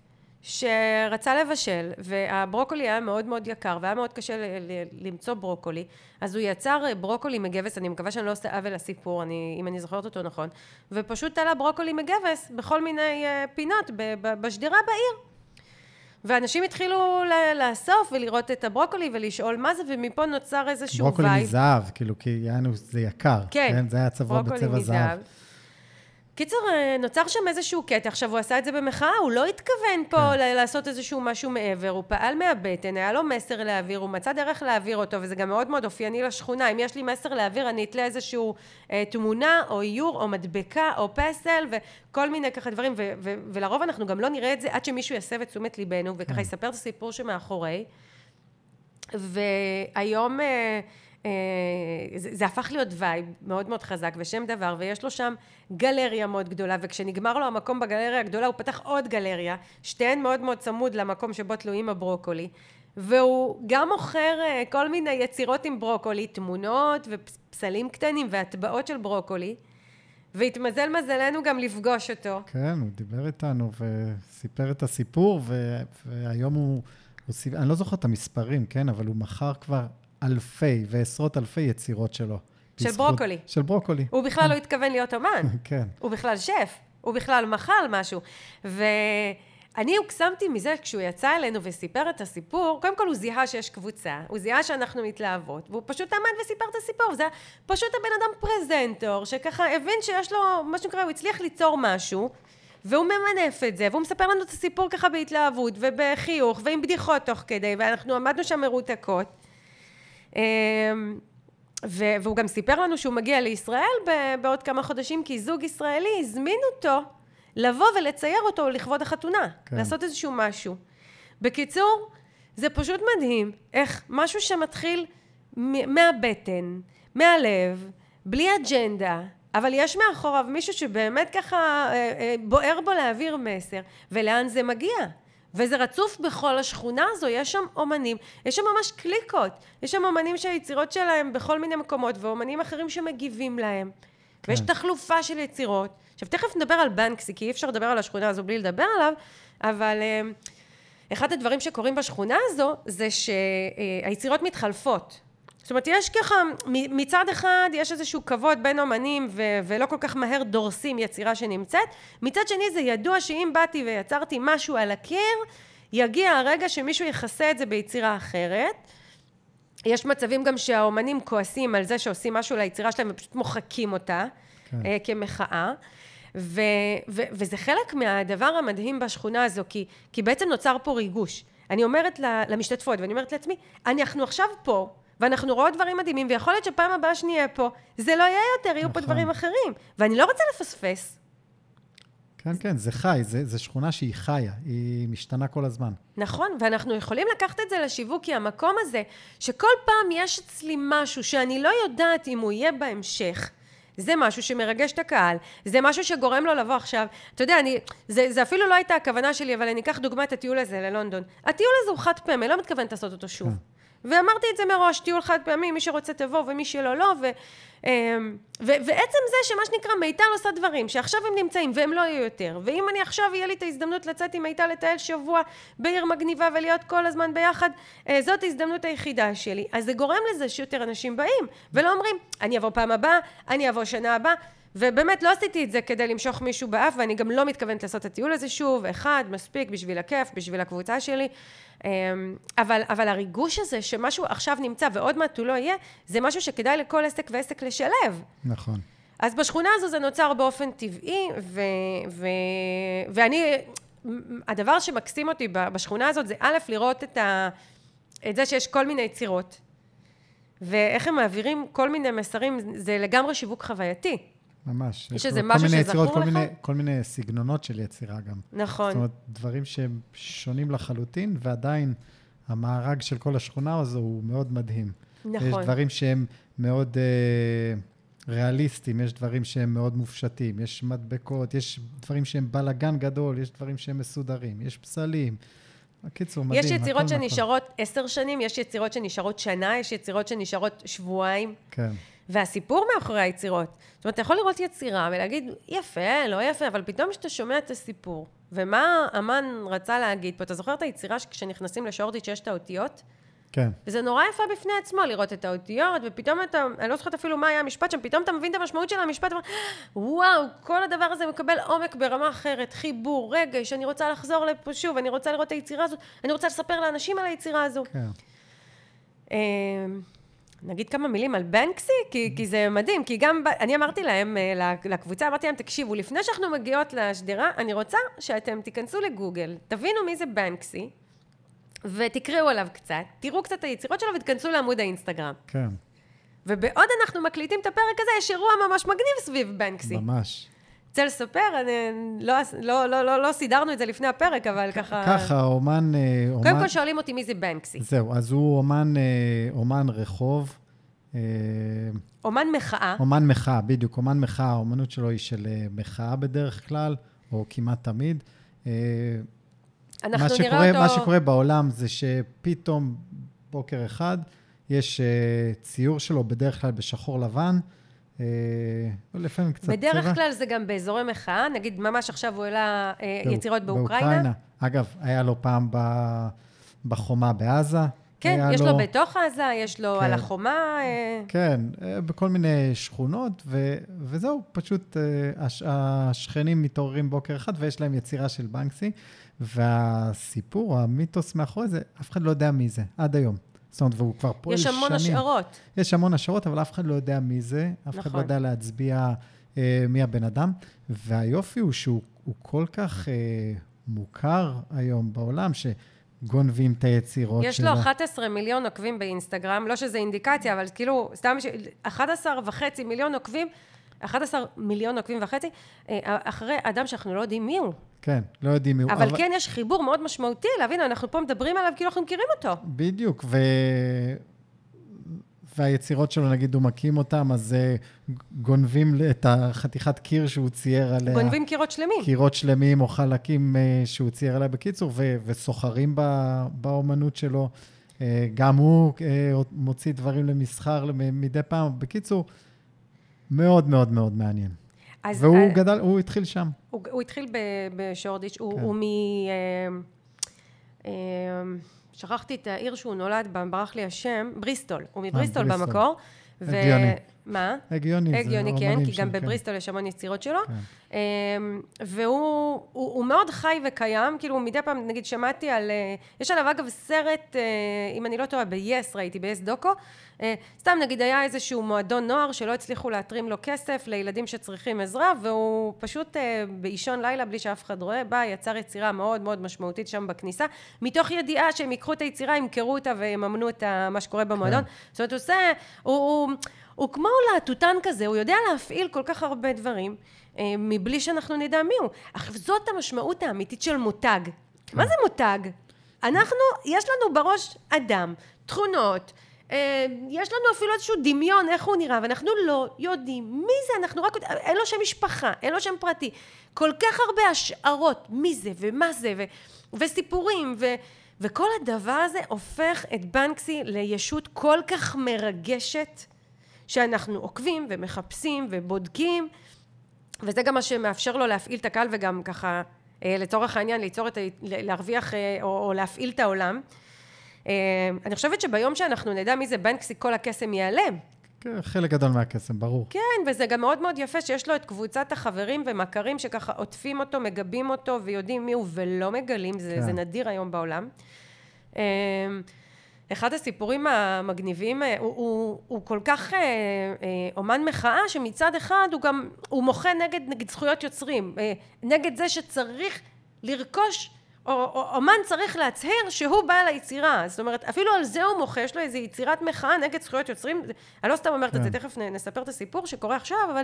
Speaker 1: שרצה לבשל, והברוקולי היה מאוד מאוד יקר, והיה מאוד קשה ל- ל- למצוא ברוקולי, אז הוא יצר ברוקולי מגבס, אני מקווה שאני לא עושה עוול לסיפור, אני, אם אני זוכרת אותו נכון, ופשוט תלה ברוקולי מגבס בכל מיני אה, פינות בשדרה בעיר. ואנשים התחילו ל- לאסוף ולראות את הברוקולי ולשאול מה זה, ומפה נוצר איזשהו
Speaker 2: ברוקולי
Speaker 1: vibe.
Speaker 2: מזהב, כאילו, כי יענו, זה יקר.
Speaker 1: כן.
Speaker 2: זה היה צבוע
Speaker 1: ברוקולי
Speaker 2: בצבע זהב.
Speaker 1: קיצור, אה, נוצר שם איזשהו קטע. עכשיו, הוא עשה את זה במחאה, הוא לא התכוון פה
Speaker 2: כן.
Speaker 1: לעשות איזשהו משהו מעבר, הוא פעל מהבטן, היה לו מסר להעביר, הוא מצא דרך להעביר אותו, וזה גם מאוד מאוד אופייני לשכונה. אם יש לי מסר להעביר, אני אתלה איזשהו אה, תמונה, או איור, או מדבקה, או פסל, וכל מיני ככה דברים, ו- ו- ולרוב אנחנו גם לא נראה את זה עד שמישהו יסב את תשומת ליבנו, וככה
Speaker 2: כן.
Speaker 1: יספר את הסיפור שמאחורי. והיום אה, זה, זה הפך להיות vibe מאוד מאוד חזק ושם דבר, ויש לו שם גלריה מאוד גדולה, וכשנגמר לו המקום בגלריה הגדולה, הוא פתח עוד גלריה, שתיהן מאוד מאוד צמוד למקום שבו תלויים הברוקולי. והוא גם מוכר אה, כל מיני יצירות עם ברוקולי, תמונות ופסלים קטנים והטבעות של ברוקולי, והתמזל מזלנו גם לפגוש אותו.
Speaker 2: כן, הוא דיבר איתנו וסיפר את הסיפור. והיום הוא, הוא. אני לא זוכר את המספרים, כן, אבל הוא מכר כבר אלפי ועשרות אלפי יצירות שלו.
Speaker 1: של
Speaker 2: בזכות-
Speaker 1: ברוקולי.
Speaker 2: של ברוקולי.
Speaker 1: הוא בכלל לא התכוון להיות אומן. [LAUGHS]
Speaker 2: כן.
Speaker 1: הוא בכלל שף, הוא בכלל מחל משהו. ואני הוקסמתי מזה כשהוא יצא אלינו וסיפר את הסיפור, קודם כל הוא זיהה שיש קבוצה, הוא זיהה שאנחנו מתלהבות, והוא פשוט עמד וסיפר את הסיפור, זה פשוט הבן אדם פרזנטור, שככה הבין שיש לו, מה שנקרא, הוא הצליח ליצור משהו. והוא ממנף את זה, והוא מספר לנו את הסיפור ככה בהתלהבות ובחיוך ועם בדיחות תוך כדי, ואנחנו עמדנו שם מרותקות. אמ, ו- והוא גם סיפר לנו שהוא מגיע לישראל ב- בעוד כמה חודשים, כי זוג ישראלי הזמין אותו לבוא ולצייר אותו לכבוד החתונה,
Speaker 2: כן.
Speaker 1: לעשות איזשהו משהו. בקיצור, זה פשוט מדהים איך משהו שמתחיל מ- מהבטן, מהלב, בלי אג'נדה, אבל יש מאחוריו מישהו שבאמת ככה אה, אה, בוער בו להעביר מסר, ולאן זה מגיע. וזה רצוף בכל השכונה הזו, יש שם אומנים, יש שם ממש קליקות, יש שם אומנים שהיצירות שלהם בכל מיני מקומות, ואומנים אחרים שמגיבים להם. כן. ויש תחלופה של יצירות. עכשיו, תכף נדבר על בנקסי, כי אי אפשר לדבר על השכונה הזו בלי לדבר עליו, אבל אה, אחד הדברים שקורים בשכונה הזו, זה שהיצירות מתחלפות. זאת אומרת, יש ככה, מצד אחד יש איזשהו כבוד בין אומנים ו- ולא כל כך מהר דורסים יצירה שנמצאת, מצד שני זה ידוע שאם באתי ויצרתי משהו על הקיר, יגיע הרגע שמישהו יכסה את זה ביצירה אחרת. יש מצבים גם שהאומנים כועסים על זה שעושים משהו ליצירה שלהם ופשוט מוחקים אותה
Speaker 2: כן.
Speaker 1: כן. כמחאה. ו- ו- וזה חלק מהדבר המדהים בשכונה הזו, כי, כי בעצם נוצר פה ריגוש. אני אומרת למשתתפות, ואני אומרת לעצמי, אנחנו עכשיו פה, ואנחנו רואות דברים מדהימים, ויכול להיות שפעם הבאה שנהיה פה, זה לא יהיה יותר, יהיו פה
Speaker 2: נכון.
Speaker 1: דברים אחרים. ואני לא רוצה לפספס.
Speaker 2: כן, כן, זה חי, זה, זה שכונה שהיא חיה, היא משתנה כל הזמן.
Speaker 1: נכון, ואנחנו יכולים לקחת את זה לשיווק, כי המקום הזה, שכל פעם יש אצלי משהו שאני לא יודעת אם הוא יהיה בהמשך, זה משהו שמרגש את הקהל, זה משהו שגורם לו לבוא עכשיו. אתה יודע, אני, זה, זה אפילו לא הייתה הכוונה שלי, אבל אני אקח דוגמא את הטיול הזה ללונדון. הטיול הזה הוא חד פעמי, לא מתכוונת לעשות אותו שוב. ואמרתי את זה מראש, טיול חד פעמי, מי שרוצה תבוא ומי שלא לא, ו, אמ, ו, ועצם זה שמה שנקרא מיטל עושה דברים, שעכשיו הם נמצאים והם לא יהיו יותר, ואם אני עכשיו יהיה לי את ההזדמנות לצאת עם מיטל לטייל שבוע בעיר מגניבה ולהיות כל הזמן ביחד, אה, זאת ההזדמנות היחידה שלי. אז זה גורם לזה שיותר אנשים באים, ולא אומרים, אני אבוא פעם הבאה, אני אבוא שנה הבאה, ובאמת לא עשיתי את זה כדי למשוך מישהו באף, ואני גם לא מתכוונת לעשות את הטיול הזה שוב, אחד, מספיק בשביל הכיף, בשביל הקבוצה שלי. אמ, אבל, אבל הריגוש הזה שמשהו עכשיו נמצא ועוד מעט הוא לא יהיה, זה משהו שכדאי לכל עסק ועסק לשלב.
Speaker 2: נכון.
Speaker 1: אז בשכונה הזו זה נוצר באופן טבעי, ו, ו, ואני, הדבר שמקסים אותי בשכונה הזאת זה א', לראות את, ה, את זה שיש כל מיני יצירות, ואיך הם מעבירים כל מיני מסרים, זה לגמרי שיווק חווייתי.
Speaker 2: ממש.
Speaker 1: יש
Speaker 2: כל-
Speaker 1: איזה
Speaker 2: כל
Speaker 1: משהו
Speaker 2: מיני
Speaker 1: שזכור
Speaker 2: יצירות, כל
Speaker 1: לך?
Speaker 2: מיני, כל מיני סגנונות של יצירה גם.
Speaker 1: נכון.
Speaker 2: זאת אומרת, דברים שהם שונים לחלוטין, ועדיין המארג של כל השכונה הזו הוא מאוד מדהים.
Speaker 1: נכון.
Speaker 2: יש דברים שהם מאוד אה, ריאליסטיים, יש דברים שהם מאוד מופשטים, יש מדבקות, יש דברים שהם בלאגן גדול, יש דברים שהם מסודרים, יש פסלים. בקיצור, מדהים.
Speaker 1: יש יצירות. שנשארות עשר שנים, יש יצירות שנשארות שנה, יש יצירות שנשארות שבועיים.
Speaker 2: כן,
Speaker 1: והסיפור מאחורי היצירות. זאת אומרת, אתה יכול לראות יצירה ולהגיד, יפה, לא יפה, אבל פתאום כשאתה שומע את הסיפור, ומה אמן רצה להגיד פה? אתה זוכר את היצירה שכשנכנסים לשורדיץ' יש את האותיות?
Speaker 2: כן.
Speaker 1: וזה נורא יפה בפני עצמו לראות את האותיות, ופתאום אתה, אני לא זוכרת אפילו מה היה המשפט שם, פתאום אתה מבין את המשמעות של המשפט, וואו, כל הדבר הזה מקבל עומק ברמה אחרת, חיבור, רגש, אני רוצה לחזור לפה שוב, אני רוצה לראות את היצירה הזאת, אני רוצה לספר לאנשים על היצירה הזו.
Speaker 2: כן.
Speaker 1: נגיד כמה מילים על בנקסי, כי, כי זה מדהים, כי גם, ב- אני אמרתי להם, אה, לקבוצה, אמרתי להם, תקשיבו, לפני שאנחנו מגיעות לשדרה, אני רוצה שאתם תיכנסו לגוגל, תבינו מי זה בנקסי, ותקראו עליו קצת, תראו קצת את היצירות שלו ותיכנסו לעמוד האינסטגרם.
Speaker 2: כן,
Speaker 1: ובעוד אנחנו מקליטים את הפרק הזה, יש אירוע ממש מגניב סביב בנקסי.
Speaker 2: ממש.
Speaker 1: רוצה לספר? אני, לא, לא, לא, לא, לא סידרנו את זה לפני הפרק, אבל ככה...
Speaker 2: ככה, אומן... אה,
Speaker 1: קודם
Speaker 2: אומן-
Speaker 1: כל שואלים אותי מי זה בנקסי.
Speaker 2: זהו, אז הוא אומן, אה, אומן רחוב, אה,
Speaker 1: אומן מחאה.
Speaker 2: אומן מחאה, בדיוק, אומן מחאה, האומנות שלו היא של אה, מחאה בדרך כלל, או כמעט תמיד.
Speaker 1: אנחנו
Speaker 2: מה
Speaker 1: נראה
Speaker 2: שקורה,
Speaker 1: אותו...
Speaker 2: מה שקורה בעולם זה שפתאום בוקר אחד יש ציור שלו בדרך כלל בשחור לבן, לפעמים קצת צבע.
Speaker 1: בדרך כלל זה גם באזורי מחאה, נגיד ממש עכשיו הוא העלה אה, יצירות באוקראינה.
Speaker 2: אגב, היה לו פעם בחומה בעזה.
Speaker 1: כן, יש לו בתוך עזה, יש לו
Speaker 2: כן.
Speaker 1: על החומה. אה,
Speaker 2: כן, אה, בכל מיני שכונות, ו, וזהו, פשוט אה, הש, השכנים מתעוררים בוקר אחד ויש להם יצירה של בנקסי, והסיפור, המיתוס מאחורי זה, אף אחד לא יודע מי זה, עד היום. זאת אומרת, והוא כבר פועל
Speaker 1: יש
Speaker 2: שנים.
Speaker 1: המון השערות.
Speaker 2: יש המון השערות, אבל אף אחד לא יודע מי זה, אף אחד
Speaker 1: נכון.
Speaker 2: לא יודע להצביע אה, מי הבן אדם. והיופי הוא שהוא הוא כל כך אה, מוכר היום בעולם, שגונבים את היצירות
Speaker 1: יש
Speaker 2: שלו.
Speaker 1: לו 11 מיליון עוקבים באינסטגרם, לא שזה אינדיקציה, אבל כאילו, סתם, ש- 11 וחצי מיליון עוקבים, 11 מיליון עוקבים וחצי, אה, אחרי אדם שאנחנו לא יודעים מי הוא.
Speaker 2: כן, לא יודעים מי הוא.
Speaker 1: אבל כן יש חיבור מאוד משמעותי הנה, אנחנו פה מדברים עליו כאילו אנחנו מכירים אותו.
Speaker 2: בדיוק, ו... והיצירות שלו, נגיד, הוא מקים אותם, אז אה, גונבים את החתיכת קיר שהוא צייר עליה.
Speaker 1: גונבים קירות שלמים.
Speaker 2: קירות שלמים או חלקים אה, שהוא צייר עליה בקיצור, ו- וסוחרים ב- באומנות שלו. גם הוא מוציא דברים למסחר למ- מדי פעם. בקיצור, מאוד מאוד מאוד מעניין.
Speaker 1: אז,
Speaker 2: והוא
Speaker 1: אה,
Speaker 2: גדל, הוא התחיל שם.
Speaker 1: הוא, הוא התחיל בשורדיץ', הוא,
Speaker 2: כן.
Speaker 1: הוא מ... אה, אה, שכחתי את העיר שהוא נולד בה, ברח לי השם, בריסטול. הוא מבריסטול
Speaker 2: בריסטול.
Speaker 1: במקור.
Speaker 2: הגיוני.
Speaker 1: מה?
Speaker 2: הגיוני,
Speaker 1: הגיוני, כן, כי גם
Speaker 2: כן.
Speaker 1: בבריסטול יש המון יצירות שלו.
Speaker 2: כן.
Speaker 1: אמ, והוא הוא, הוא מאוד חי וקיים, כאילו מדי פעם, נגיד, שמעתי על... אה, יש עליו אגב סרט, אה, אם אני לא טועה, ב-yes ראיתי, ב-yes דוקו. אה, סתם נגיד היה איזשהו מועדון נוער שלא הצליחו להתרים לו כסף לילדים שצריכים עזרה, והוא פשוט באישון לילה, בלי שאף אחד רואה, בא, יצר יצירה מאוד מאוד משמעותית שם בכניסה, מתוך ידיעה שהם ייקחו את היצירה, ימכרו אותה ויממנו את מה שקורה במועדון. זאת אומרת, הוא עושה... הוא, הוא, הוא כמו להטוטן כזה, הוא יודע להפעיל כל כך הרבה דברים, אה, מבלי שאנחנו נדע מי הוא. עכשיו, זאת המשמעות האמיתית של מותג. מה זה מותג? אנחנו, יש לנו בראש אדם, תכונות, אה, יש לנו אפילו איזשהו דמיון איך הוא נראה, ואנחנו לא יודעים מי זה, אנחנו רק אין לו שם משפחה, אין לו שם פרטי. כל כך הרבה השערות, מי זה ומה זה, ו, וסיפורים, ו, וכל הדבר הזה הופך את בנקסי לישות כל כך מרגשת, שאנחנו עוקבים ומחפשים ובודקים, וזה גם מה שמאפשר לו להפעיל את הקהל וגם ככה, אה, לצורך העניין, ליצור את ה... להרוויח אה, או, או להפעיל את העולם. אה, אני חושבת שביום שאנחנו נדע מי זה בנקסי, כל הקסם ייעלם.
Speaker 2: כן, חלק גדול מהקסם, ברור.
Speaker 1: כן, וזה גם מאוד מאוד יפה שיש לו את קבוצת החברים ומכרים שככה עוטפים אותו, מגבים אותו ויודעים מי הוא ולא מגלים, זה,
Speaker 2: כן.
Speaker 1: זה נדיר היום בעולם. אחד הסיפורים המגניבים, אה, הוא, הוא, הוא כל כך אה, אה, אומן מחאה, שמצד אחד הוא גם, הוא מוחה נגד, נגד זכויות יוצרים, אה, נגד זה שצריך לרכוש, או, או אומן צריך להצהיר שהוא בעל היצירה, זאת אומרת, אפילו על זה הוא מוחה, יש לו איזו יצירת מחאה נגד זכויות יוצרים, אני לא סתם אומרת את זה,
Speaker 2: כן.
Speaker 1: תכף נספר את הסיפור שקורה עכשיו, אבל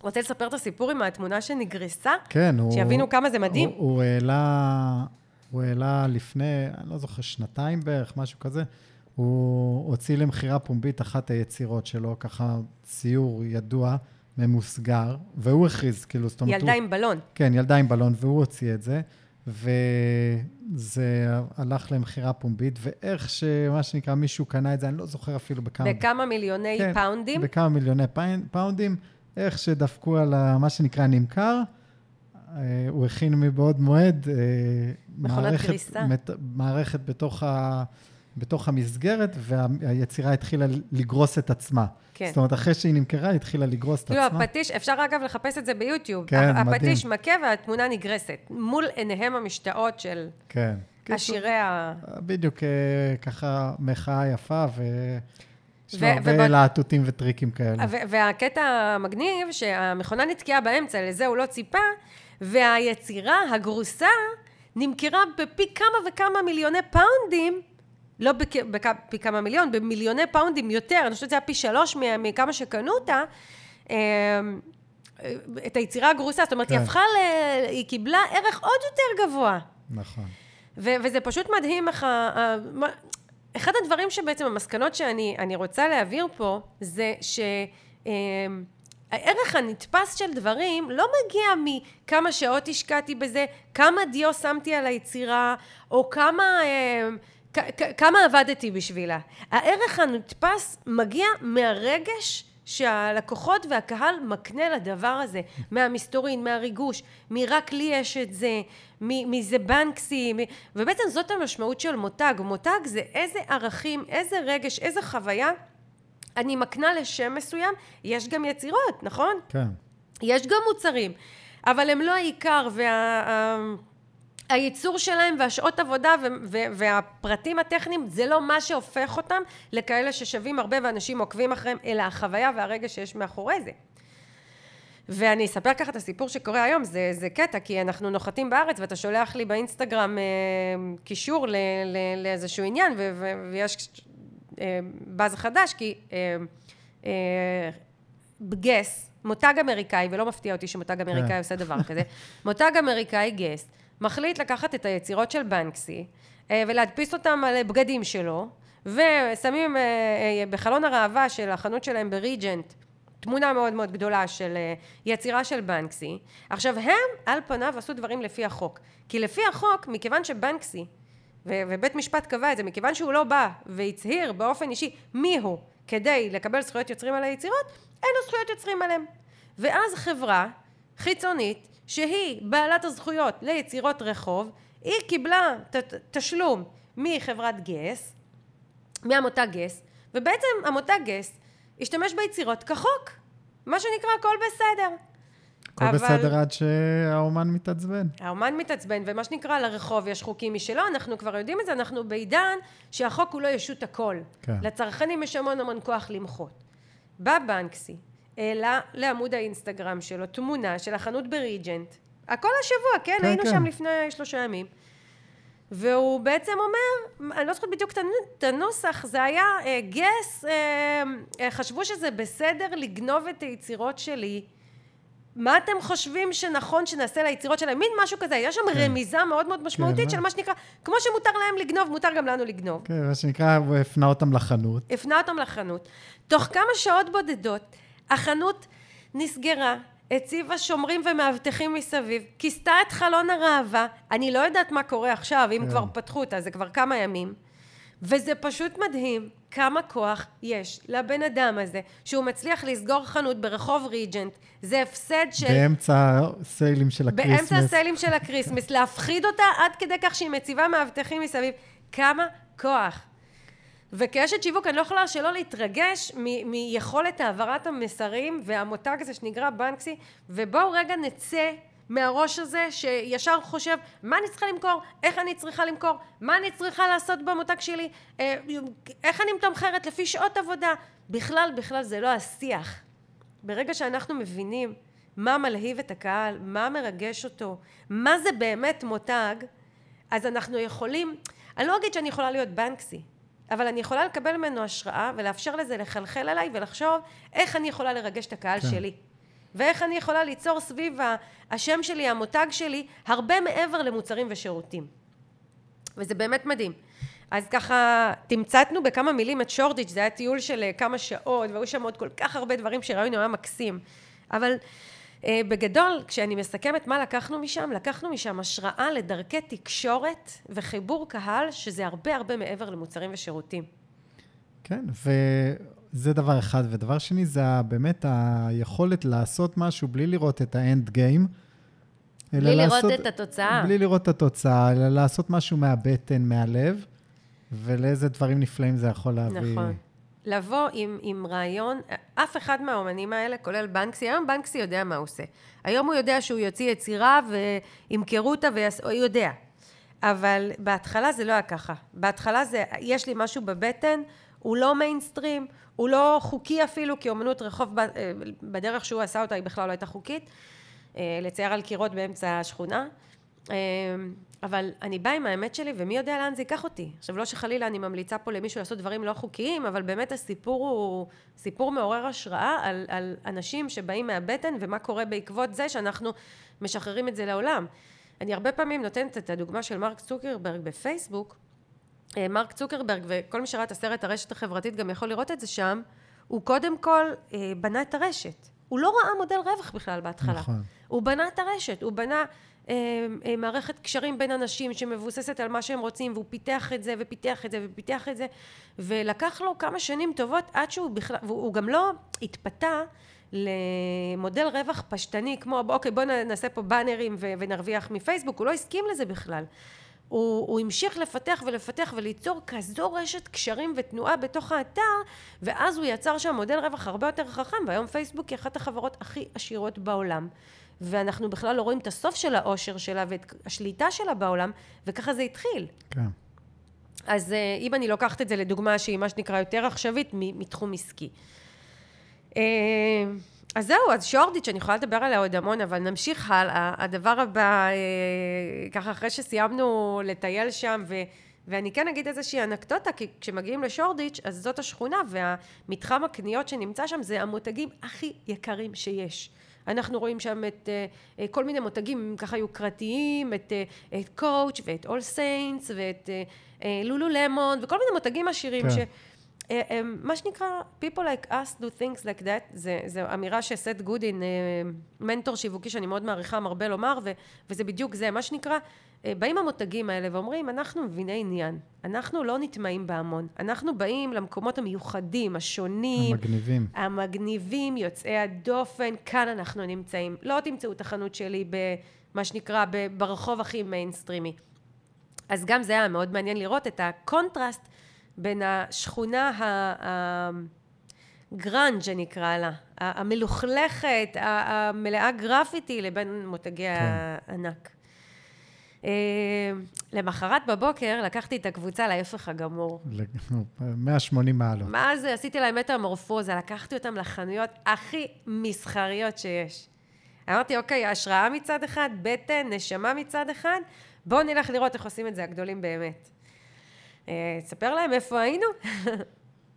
Speaker 1: רוצה לספר את הסיפור עם התמונה שנגרסה?
Speaker 2: כן, הוא...
Speaker 1: שיבינו כמה זה מדהים.
Speaker 2: הוא, הוא העלה, הוא העלה לפני, אני לא זוכר, שנתיים בערך, משהו כזה. הוא הוציא למכירה פומבית אחת היצירות שלו, ככה ציור ידוע, ממוסגר, והוא הכריז, כאילו, זאת אומרת,
Speaker 1: ילדה
Speaker 2: הוא,
Speaker 1: עם בלון.
Speaker 2: כן, ילדה עם בלון, והוא הוציא את זה, וזה הלך למכירה פומבית, ואיך שמה שנקרא, מישהו קנה את זה, אני לא זוכר אפילו בכמה...
Speaker 1: בכמה מיליוני
Speaker 2: כן,
Speaker 1: פאונדים.
Speaker 2: בכמה מיליוני פאונ- פאונדים, איך שדפקו על ה- מה שנקרא נמכר, הוא הכין מבעוד מועד
Speaker 1: מכונת
Speaker 2: מערכת. מת, מערכת בתוך, ה, בתוך המסגרת, והיצירה התחילה לגרוס את עצמה.
Speaker 1: כן.
Speaker 2: זאת אומרת, אחרי שהיא נמכרה, היא התחילה לגרוס את עצמה.
Speaker 1: הפטיש, אפשר אגב לחפש את זה ביוטיוב.
Speaker 2: כן,
Speaker 1: הפטיש
Speaker 2: מדהים.
Speaker 1: מכה והתמונה נגרסת, מול עיניהם המשתאות של
Speaker 2: כן.
Speaker 1: עשירי ה...
Speaker 2: בדיוק אה, ככה מחאה יפה, ויש לו
Speaker 1: ו-
Speaker 2: הרבה להטוטים וטריקים כאלה.
Speaker 1: ו- והקטע המגניב, שהמכונה נתקעה באמצע, לזה הוא לא ציפה, והיצירה הגרוסה נמכרה בפי כמה וכמה מיליוני פאונדים, לא בכ- בכ- פי כמה מיליון, במיליוני פאונדים יותר, אני חושבת שזה היה פי שלוש מכמה שקנו אותה. אמ, את היצירה הגרוסה, זאת אומרת, היא
Speaker 2: כן.
Speaker 1: הפכה ל... היא קיבלה ערך עוד יותר גבוה.
Speaker 2: נכון.
Speaker 1: ו- וזה פשוט מדהים איך ה... אחד הדברים שבעצם המסקנות שאני אני רוצה להעביר פה, זה שהערך הנתפס של דברים לא מגיע מכמה שעות השקעתי בזה, כמה דיו שמתי על היצירה, או כמה, כ- כמה עבדתי בשבילה. הערך הנתפס מגיע מהרגש שהלקוחות והקהל מקנה לדבר הזה, מהמסתורין, מהריגוש, מרק לי יש את זה, מזה בנקסי, מ- ובעצם זאת המשמעות של מותג. מותג זה איזה ערכים, איזה רגש, איזה חוויה אני מקנה לשם מסוים, יש גם יצירות, נכון?
Speaker 2: כן.
Speaker 1: יש גם מוצרים, אבל הם לא העיקר, והייצור שלהם והשעות עבודה ו- ו- והפרטים הטכניים זה לא מה שהופך אותם לכאלה ששווים הרבה ואנשים עוקבים אחריהם, אלא החוויה והרגע שיש מאחורי זה. ואני אספר ככה את הסיפור שקורה היום, זה, זה קטע, כי אנחנו נוחתים בארץ ואתה שולח לי באינסטגרם אה, קישור ל, ל, לאיזשהו עניין, ו, ו, ויש באז חדש, כי אה, אה, גס, מותג אמריקאי, ולא מפתיע אותי שמותג אמריקאי
Speaker 2: כן.
Speaker 1: עושה דבר כזה, מותג אמריקאי גס, מחליט לקחת את היצירות של בנקסי, אה, ולהדפיס אותם על בגדים שלו, ושמים בחלון הראווה של החנות שלהם בריג'נט, תמונה מאוד מאוד גדולה של יצירה של בנקסי. עכשיו, הם על פניו עשו דברים לפי החוק. כי לפי החוק, מכיוון שבנקסי, ובית משפט קבע את זה, מכיוון שהוא לא בא והצהיר באופן אישי מי הוא כדי לקבל זכויות יוצרים על היצירות, אין לו זכויות יוצרים עליהם. ואז חברה חיצונית, שהיא בעלת הזכויות ליצירות רחוב, היא קיבלה ת- תשלום מחברת גס, מהמותג גס, ובעצם המותג גס השתמש ביצירות כחוק. מה שנקרא, הכל בסדר.
Speaker 2: הכל
Speaker 1: אבל-
Speaker 2: בסדר עד שהאומן מתעצבן.
Speaker 1: האומן מתעצבן, ומה שנקרא, לרחוב יש חוקים משלו, אנחנו כבר יודעים את זה, אנחנו בעידן שהחוק הוא לא ישות הכל.
Speaker 2: כן.
Speaker 1: לצרכנים יש המון המון כוח למחות. בא בנקסי, העלה לעמוד האינסטגרם שלו תמונה של החנות בריג'נט, הכל השבוע, כן?
Speaker 2: כן,
Speaker 1: היינו
Speaker 2: כן.
Speaker 1: שם לפני שלושה ימים. והוא בעצם אומר, אני לא זוכרת בדיוק את הנ- את הנוסח, זה היה אה, גס, אה, אה, חשבו שזה בסדר לגנוב את היצירות שלי. מה אתם חושבים שנכון שנעשה ליצירות שלהם? מין משהו כזה, יש שם
Speaker 2: כן.
Speaker 1: רמיזה מאוד מאוד משמעותית
Speaker 2: מה?
Speaker 1: של מה שנקרא, כמו שמותר להם לגנוב, מותר גם לנו לגנוב.
Speaker 2: כן, מה שנקרא, הוא הפנה אותם לחנות.
Speaker 1: הפנה אותם לחנות. תוך כמה שעות בודדות, החנות נסגרה, הציבה שומרים ומאבטחים מסביב, כיסתה את חלון הראווה, אני לא יודעת מה קורה עכשיו, אם
Speaker 2: כן.
Speaker 1: כבר פתחו אותה, זה כבר כמה ימים, וזה פשוט מדהים כמה כוח יש לבן אדם הזה, שהוא מצליח לסגור חנות ברחוב ריג'נט, זה הפסד של...
Speaker 2: באמצע הסיילים של ה Christmas.
Speaker 1: באמצע הסיילים של ה Christmas, להפחיד אותה עד כדי כך שהיא מציבה מאבטחים מסביב. כמה כוח. וכאשת שיווק אני לא יכולה שלא להתרגש מ- מיכולת העברת המסרים והמותג הזה שנקרא בנקסי, ובואו רגע נצא מהראש הזה שישר חושב מה אני צריכה למכור, איך אני צריכה למכור, מה אני צריכה לעשות במותג שלי, אה, איך אני מתמחרת לפי שעות עבודה. בכלל, בכלל זה לא השיח. ברגע שאנחנו מבינים מה מלהיב את הקהל, מה מרגש אותו, מה זה באמת מותג, אז אנחנו יכולים, אני לא אגיד שאני יכולה להיות בנקסי, אבל אני יכולה לקבל ממנו השראה ולאפשר לזה לחלחל עליי ולחשוב איך אני יכולה לרגש את הקהל
Speaker 2: כן.
Speaker 1: שלי. ואיך אני יכולה ליצור סביב השם שלי, המותג שלי, הרבה מעבר למוצרים ושירותים. וזה באמת מדהים. אז ככה תמצתנו בכמה מילים את שורדיץ', זה היה טיול של אה, כמה שעות, והיו שם עוד כל כך הרבה דברים שראינו, היה מקסים. אבל אה, בגדול, כשאני מסכמת מה לקחנו משם, לקחנו משם השראה לדרכי תקשורת וחיבור קהל, שזה הרבה הרבה מעבר למוצרים ושירותים.
Speaker 2: כן, וזה דבר אחד. ודבר שני, זה באמת היכולת לעשות משהו בלי לראות את האנד גיים.
Speaker 1: בלי לראות
Speaker 2: לעשות-
Speaker 1: את התוצאה.
Speaker 2: בלי לראות את התוצאה, אלא לעשות משהו מהבטן, מהלב, ולאיזה דברים נפלאים זה יכול להביא.
Speaker 1: נכון. לבוא עם, עם רעיון, אף אחד מהאומנים האלה, כולל בנקסי, היום בנקסי יודע מה הוא עושה. היום הוא יודע שהוא יוציא יצירה וימכרו אותה, ויעש... הוא יודע. אבל בהתחלה זה לא היה ככה. בהתחלה זה, יש לי משהו בבטן, הוא לא מיינסטרים, הוא לא חוקי אפילו, כי אומנות רחוב אה, בדרך שהוא עשה אותה היא בכלל לא הייתה חוקית. אה, לצייר על קירות באמצע השכונה. אה, אבל אני באה עם האמת שלי, ומי יודע לאן זה ייקח אותי. עכשיו, לא שחלילה אני ממליצה פה למישהו לעשות דברים לא חוקיים, אבל באמת הסיפור הוא סיפור מעורר השראה על, על אנשים שבאים מהבטן, ומה קורה בעקבות זה שאנחנו משחררים את זה לעולם. אני הרבה פעמים נותנת את הדוגמה של מרק צוקרברג בפייסבוק. אה, מרק צוקרברג, וכל מי שראה את הסרט הרשת החברתית גם יכול לראות את זה שם, הוא קודם כל אה, בנה את הרשת. הוא לא ראה מודל רווח בכלל בהתחלה.
Speaker 2: נכון.
Speaker 1: הוא בנה את הרשת, הוא בנה אה, אה, מערכת קשרים בין אנשים שמבוססת על מה שהם רוצים, והוא פיתח את זה, ופיתח את זה, ופיתח את זה, ולקח לו כמה שנים טובות עד שהוא בכלל, והוא גם לא התפתה למודל רווח פשטני, כמו, אוקיי, בוא נעשה פה באנרים ונרוויח מפייסבוק, הוא לא הסכים לזה בכלל. הוא, הוא המשיך לפתח ולפתח וליצור כזו רשת קשרים ותנועה בתוך האתר, ואז הוא יצר שם מודל רווח הרבה יותר חכם, והיום פייסבוק היא אחת החברות הכי עשירות בעולם. ואנחנו בכלל לא רואים את הסוף של העושר שלה ואת השליטה שלה בעולם, וככה זה התחיל.
Speaker 2: כן.
Speaker 1: אז אה, אם אני לוקחת את זה לדוגמה שהיא מה שנקרא יותר עכשווית מתחום עסקי. אז זהו, אז שורדיץ', אני יכולה לדבר עליה עוד המון, אבל נמשיך הלאה. הדבר הבא, אה, ככה אחרי שסיימנו לטייל שם, ו, ואני כן אגיד איזושהי אנקדוטה, כי כשמגיעים לשורדיץ', אז זאת השכונה, והמתחם הקניות שנמצא שם זה המותגים הכי יקרים שיש. אנחנו רואים שם את אה, אה, כל מיני מותגים ככה יוקרתיים, את, אה, את Coach ואת AllSaints ואת לולו למון וכל מיני מותגים עשירים
Speaker 2: כן.
Speaker 1: ש... אה, אה, מה שנקרא, people like us do things like that, זה, זה אמירה שסת' גודין, אה, מנטור שיווקי שאני מאוד מעריכה, מרבה לומר, ו, וזה בדיוק זה, מה שנקרא, באים המותגים האלה ואומרים, אנחנו מביני עניין, אנחנו לא נטמעים בהמון, אנחנו באים למקומות המיוחדים, השונים,
Speaker 2: המגניבים.
Speaker 1: המגניבים, יוצאי הדופן, כאן אנחנו נמצאים. לא תמצאו את החנות שלי במה שנקרא, ברחוב הכי מיינסטרימי. אז גם זה היה מאוד מעניין לראות את הקונטרסט בין השכונה הגראנג'ית נקרא לה, המלוכלכת, המלאה גרפיטי, לבין מותגי הענק. אה, למחרת בבוקר לקחתי את הקבוצה להפך הגמור.
Speaker 2: לג- 180 מעלות.
Speaker 1: מה זה? עשיתי להם מטמורפוזה, לקחתי אותם לחנויות הכי מסחריות שיש. אמרתי, אוקיי, השראה מצד אחד, בטן, נשמה מצד אחד, בואו נלך לראות איך עושים את זה הגדולים באמת. אה, תספר להם איפה היינו,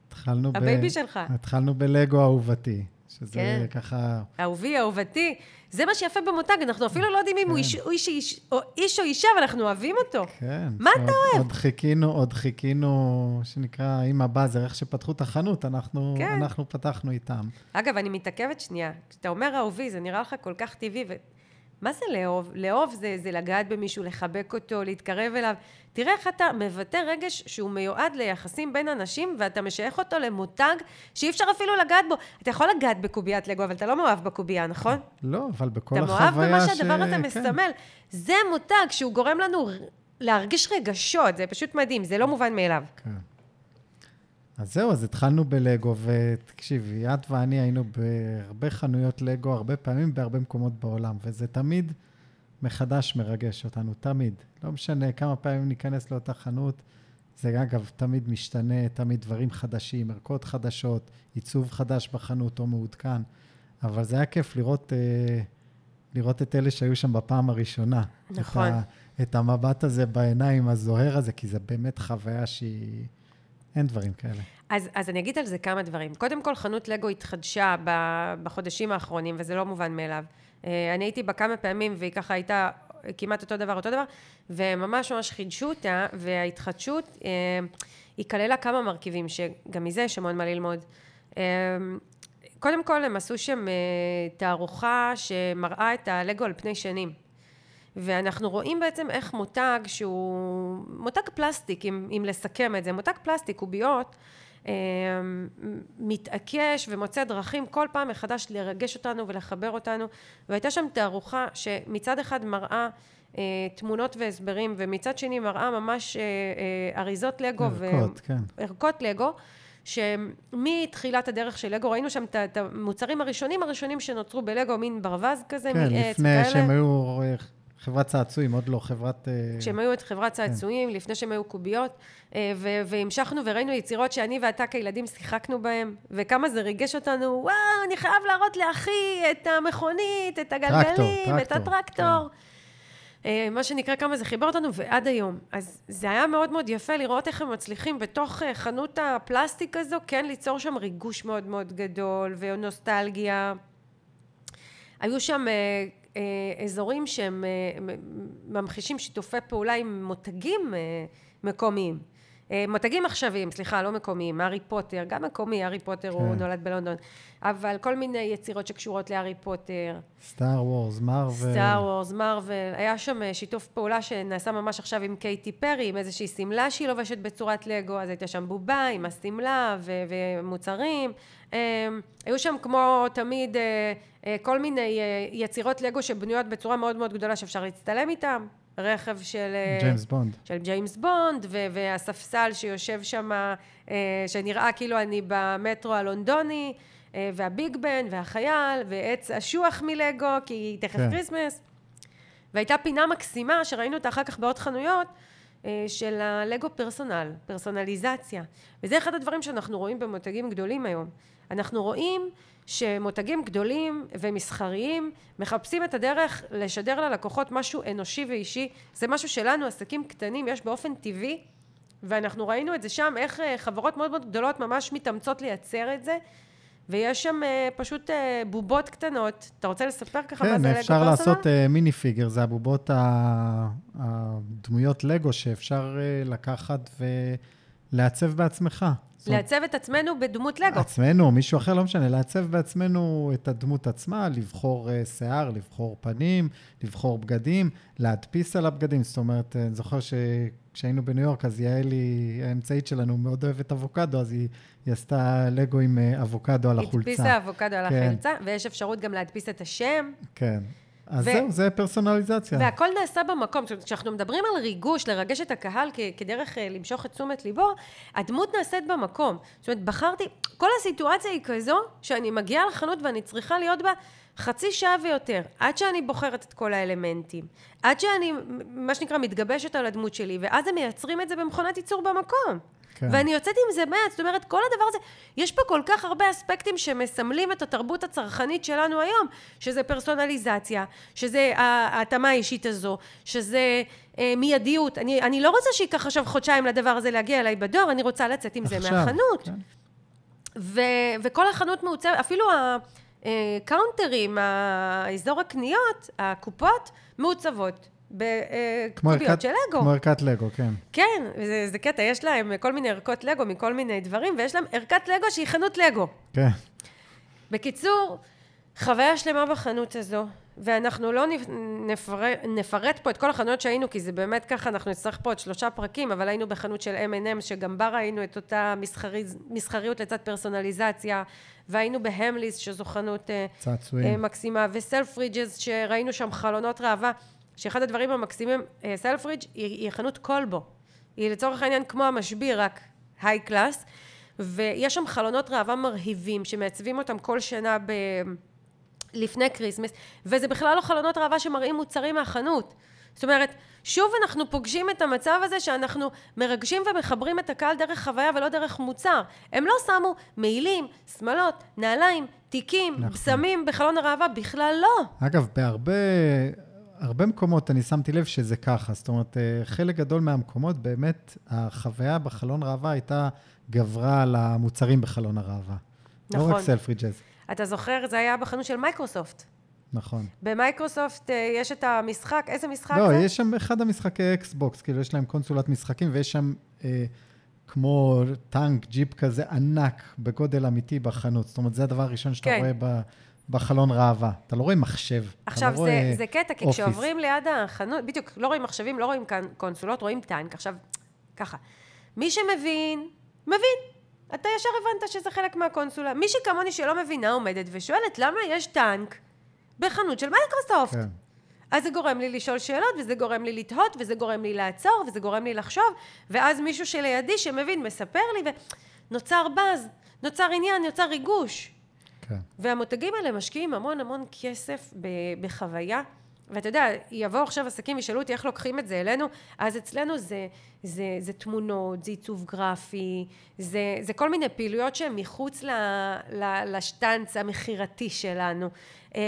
Speaker 2: התחלנו ב...
Speaker 1: הבייבי שלך.
Speaker 2: התחלנו בלגו אהובתי, שזה
Speaker 1: כן.
Speaker 2: ככה...
Speaker 1: אהובי, אהובתי. זה מה שיפה במותג, אנחנו אפילו לא יודעים אם הוא
Speaker 2: כן.
Speaker 1: איש, או איש, איש, או איש או אישה, אבל אנחנו אוהבים אותו.
Speaker 2: כן.
Speaker 1: מה אתה אוהב?
Speaker 2: עוד חיכינו, עוד חיכינו, שנקרא, עם ה buzzer, איך שפתחו את החנות, אנחנו,
Speaker 1: כן.
Speaker 2: אנחנו פתחנו איתם.
Speaker 1: אגב, אני מתעכבת שנייה. כשאתה אומר אהובי, זה נראה לך כל כך טבעי. ו... מה זה לאהוב? לאהוב זה, זה לגעת במישהו, לחבק אותו, להתקרב אליו. תראה איך אתה מבטא רגש שהוא מיועד ליחסים בין אנשים, ואתה משייך אותו למותג שאי אפשר אפילו לגעת בו. אתה יכול לגעת בקוביית לגו, אבל אתה לא מאוהב בקובייה, נכון?
Speaker 2: לא, אבל בכל
Speaker 1: אתה
Speaker 2: החוויה
Speaker 1: מאוהב במה
Speaker 2: ש...
Speaker 1: שהדבר הזה
Speaker 2: כן.
Speaker 1: מסמל. זה מותג שהוא גורם לנו להרגיש רגשות, זה פשוט מדהים, זה לא מובן מאליו.
Speaker 2: כן. אז זהו, אז התחלנו בלגו, ותקשיבי, את ואני היינו בהרבה חנויות לגו, הרבה פעמים בהרבה מקומות בעולם, וזה תמיד מחדש מרגש אותנו, תמיד. לא משנה כמה פעמים ניכנס לאותה חנות, זה אגב תמיד משתנה, תמיד דברים חדשים, ערכות חדשות, עיצוב חדש בחנות או מעודכן, אבל זה היה כיף לראות, אה, לראות את אלה שהיו שם בפעם הראשונה.
Speaker 1: נכון.
Speaker 2: את, ה, את המבט הזה בעיניים, הזוהר הזה, כי זה באמת חוויה שהיא... אין דברים כאלה.
Speaker 1: אז, אז אני אגיד על זה כמה דברים. קודם כל, חנות לגו התחדשה בחודשים האחרונים, וזה לא מובן מאליו. אה, אני הייתי בה כמה פעמים, והיא ככה הייתה כמעט אותו דבר, אותו דבר, וממש ממש חידשו אותה, וההתחדשות, אה, היא כללה כמה מרכיבים, שגם מזה יש המון מה ללמוד. אה, קודם כל, הם עשו שם תערוכה שמראה את הלגו על פני שנים. ואנחנו רואים בעצם איך מותג שהוא מותג פלסטיק, אם, אם לסכם את זה, מותג פלסטיק, קוביות, אה, מתעקש ומוצא דרכים כל פעם מחדש לרגש אותנו ולחבר אותנו והייתה שם תערוכה שמצד אחד מראה אה, תמונות והסברים ומצד שני מראה ממש אה, אה, אריזות לגו
Speaker 2: ערכות, ו... כן.
Speaker 1: ערכות לגו שמתחילת הדרך של לגו ראינו שם את המוצרים הראשונים הראשונים שנוצרו בלגו מין ברווז כזה
Speaker 2: כן, מעץ לפני כאלה. שהם היו חברת צעצועים, עוד לא חברת...
Speaker 1: כשהם היו את חברת כן. צעצועים, כן. לפני שהם היו קוביות, והמשכנו וראינו יצירות שאני ואתה כילדים שיחקנו בהם, וכמה זה ריגש אותנו, וואו, אני חייב להראות לאחי את המכונית, את הגלגלים, טרקטור, טרקטור, את הטרקטור. כן. אה, מה שנקרא, כמה זה חיבר אותנו, ועד היום. אז זה היה מאוד מאוד יפה לראות איך הם מצליחים בתוך אה, חנות הפלסטיק הזו, כן ליצור שם ריגוש מאוד מאוד גדול, ונוסטלגיה. היו שם אה, אה, אזורים שהם אה, ממחישים שיתופי פעולה עם מותגים אה, מקומיים. אה, מותגים עכשוויים, סליחה, לא מקומיים, הארי פוטר, גם מקומי, הארי פוטר כן. הוא נולד בלונדון, אבל כל מיני יצירות שקשורות להארי פוטר.
Speaker 2: סטאר וורס, מרוויל.
Speaker 1: סטאר וורס, מרוויל. היה שם אה, שיתוף פעולה שנעשה ממש עכשיו עם קייטי פרי, עם איזושהי שמלה שהיא לובשת בצורת לגו, אז הייתה שם בובה עם השמלה ו- ומוצרים. אה, היו שם כמו תמיד כל מיני יצירות לגו שבנויות בצורה מאוד מאוד גדולה שאפשר להצטלם איתן. רכב של...
Speaker 2: אה, ג'יימס בונד.
Speaker 1: של ג'יימס בונד, ו- והספסל שיושב שם, אה, שנראה כאילו אני במטרו הלונדוני, אה, והביג בן, והחייל, ועץ אשוח מלגו, כי תכף כן. כריסמס. והייתה פינה מקסימה, שראינו אותה אחר כך בעוד חנויות, של הלגו personal, פרסונליזציה. וזה אחד הדברים שאנחנו רואים במותגים גדולים היום. אנחנו רואים שמותגים גדולים ומסחריים מחפשים את הדרך לשדר ללקוחות משהו אנושי ואישי. זה משהו שלנו, עסקים קטנים, יש באופן טבעי, ואנחנו ראינו את זה שם, איך אה, חברות מאוד מאוד גדולות ממש מתאמצות לייצר את זה. ויש שם uh, פשוט uh, בובות קטנות. אתה רוצה לספר ככה
Speaker 2: כן,
Speaker 1: מה זה לגו
Speaker 2: פרסונל? כן, אפשר לעשות uh, מיני פיגר, זה הבובות, הדמויות לגו שאפשר uh, לקחת ולעצב בעצמך.
Speaker 1: לעצב את עצמנו בדמות לגו.
Speaker 2: עצמנו, מישהו אחר, לא משנה, לעצב בעצמנו את הדמות עצמה, לבחור uh, שיער, לבחור פנים, לבחור בגדים, להדפיס על הבגדים. זאת אומרת, אני זוכר שכשהיינו בניו יורק, אז יעלי, האמצעית שלנו, מאוד אוהבת אבוקדו, אז היא, היא עשתה לגו עם uh, אבוקדו על החולצה.
Speaker 1: הדפיסה אבוקדו על כן. החולצה, ויש אפשרות גם להדפיס את השם.
Speaker 2: כן. אז ו... זהו, זה פרסונליזציה.
Speaker 1: והכל נעשה במקום. כשאנחנו מדברים על ריגוש, לרגש את הקהל כ- כדרך uh, למשוך את תשומת ליבו, הדמות נעשית במקום. זאת אומרת, בחרתי, כל הסיטואציה היא כזו, שאני מגיעה לחנות ואני צריכה להיות בה חצי שעה ויותר, עד שאני בוחרת את כל האלמנטים, עד שאני, מה שנקרא, מתגבשת על הדמות שלי, ואז הם מייצרים את זה במכונת ייצור במקום. כן. ואני יוצאת עם זה מעט, זאת אומרת, כל הדבר הזה, יש פה כל כך הרבה אספקטים שמסמלים את התרבות הצרכנית שלנו היום, שזה פרסונליזציה, שזה ההתאמה האישית הזו, שזה אה, מיידיות. אני, אני לא רוצה שייקח עכשיו חודשיים לדבר הזה להגיע אליי בדואר, אני רוצה לצאת עם עכשיו, זה מהחנות. כן. ו, וכל החנות מעוצבת, אפילו הקאונטרים, האזור הקניות, הקופות, מעוצבות. בקוביות של לגו.
Speaker 2: כמו ערכת לגו, כן.
Speaker 1: כן, זה, זה קטע, יש להם כל מיני ערכות לגו מכל מיני דברים, ויש להם ערכת לגו שהיא חנות לגו.
Speaker 2: כן.
Speaker 1: בקיצור, חוויה שלמה בחנות הזו, ואנחנו לא נפרט, נפרט פה את כל החנויות שהיינו, כי זה באמת ככה, אנחנו נצטרך פה עוד שלושה פרקים, אבל היינו בחנות של M&M, שגם בה ראינו את אותה מסחרי, מסחריות לצד פרסונליזציה, והיינו בהמליס, שזו חנות אה, צעצועים. אה, מקסימה, וסלף ריג'ס, שראינו שם חלונות ראווה. שאחד הדברים המקסימים, סלפרידג' היא, היא חנות כלבו. היא לצורך העניין כמו המשביר, רק high class, ויש שם חלונות ראווה מרהיבים שמעצבים אותם כל שנה ב... לפני כריסמס, וזה בכלל לא חלונות ראווה שמראים מוצרים מהחנות. זאת אומרת, שוב אנחנו פוגשים את המצב הזה שאנחנו מרגשים ומחברים את הקהל דרך חוויה ולא דרך מוצר. הם לא שמו מעילים, שמלות, נעליים, תיקים, נכון. בשמים בחלון הראווה, בכלל לא.
Speaker 2: אגב, בהרבה הרבה מקומות אני שמתי לב שזה ככה. זאת אומרת, אה, חלק גדול מהמקומות, באמת, החוויה בחלון ראווה הייתה גברה על המוצרים בחלון הראווה. נכון. לא רק סלפריג'ז.
Speaker 1: אתה זוכר, זה היה בחנות של מייקרוסופט.
Speaker 2: נכון.
Speaker 1: במייקרוסופט אה, יש את המשחק, איזה משחק
Speaker 2: לא,
Speaker 1: זה?
Speaker 2: לא, יש שם אחד המשחקי אקסבוקס, כאילו יש להם קונסולת משחקים, ויש שם אה, כמו טנק, ג'יפ כזה ענק, בגודל אמיתי בחנות. זאת אומרת, זה הדבר הראשון שאתה כן. רואה ב... בחלון ראווה. אתה לא רואה מחשב.
Speaker 1: עכשיו,
Speaker 2: לא
Speaker 1: זה, זה קטע, כי כשעוברים ליד החנות, בדיוק, לא רואים מחשבים, לא רואים קונסולות, רואים טנק. עכשיו, ככה, מי שמבין, מבין. אתה ישר הבנת שזה חלק מהקונסולה. מי שכמוני שלא מבינה עומדת ושואלת למה יש טנק בחנות של מייקרוסופט.
Speaker 2: כן.
Speaker 1: אז זה גורם לי לשאול שאלות, וזה גורם לי לתהות, וזה גורם לי לעצור, וזה גורם לי לחשוב, ואז מישהו שלידי שמבין מספר לי, ונוצר באז, נוצר עניין, נוצר ריגוש.
Speaker 2: כן.
Speaker 1: והמותגים האלה משקיעים המון המון כסף בחוויה. ואתה יודע, יבואו עכשיו עסקים וישאלו אותי איך לוקחים את זה אלינו, אז אצלנו זה, זה, זה תמונות, זה עיצוב גרפי, זה, זה כל מיני פעילויות שהן מחוץ ל, ל, לשטנץ המכירתי שלנו. אה,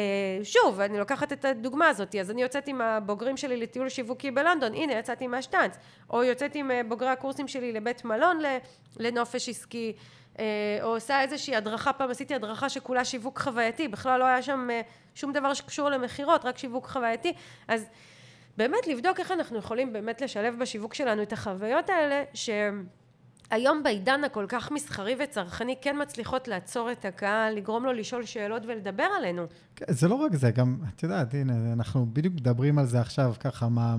Speaker 1: שוב, אני לוקחת את הדוגמה הזאת, אז אני יוצאת עם הבוגרים שלי לטיול שיווקי בלונדון, הנה יצאתי מהשטנץ, או יוצאת עם אה, בוגרי הקורסים שלי לבית מלון לנופש עסקי, או עושה איזושהי הדרכה, פעם עשיתי הדרכה שכולה שיווק חווייתי, בכלל לא היה שם שום דבר שקשור למכירות, רק שיווק חווייתי, אז באמת לבדוק איך אנחנו יכולים באמת לשלב בשיווק שלנו את החוויות האלה, שהיום בעידן הכל כך מסחרי וצרכני כן מצליחות לעצור את הקהל, לגרום לו לשאול שאלות ולדבר עלינו.
Speaker 2: כן, זה לא רק זה, גם, את יודעת, הנה, אנחנו בדיוק מדברים על זה עכשיו, ככה, מה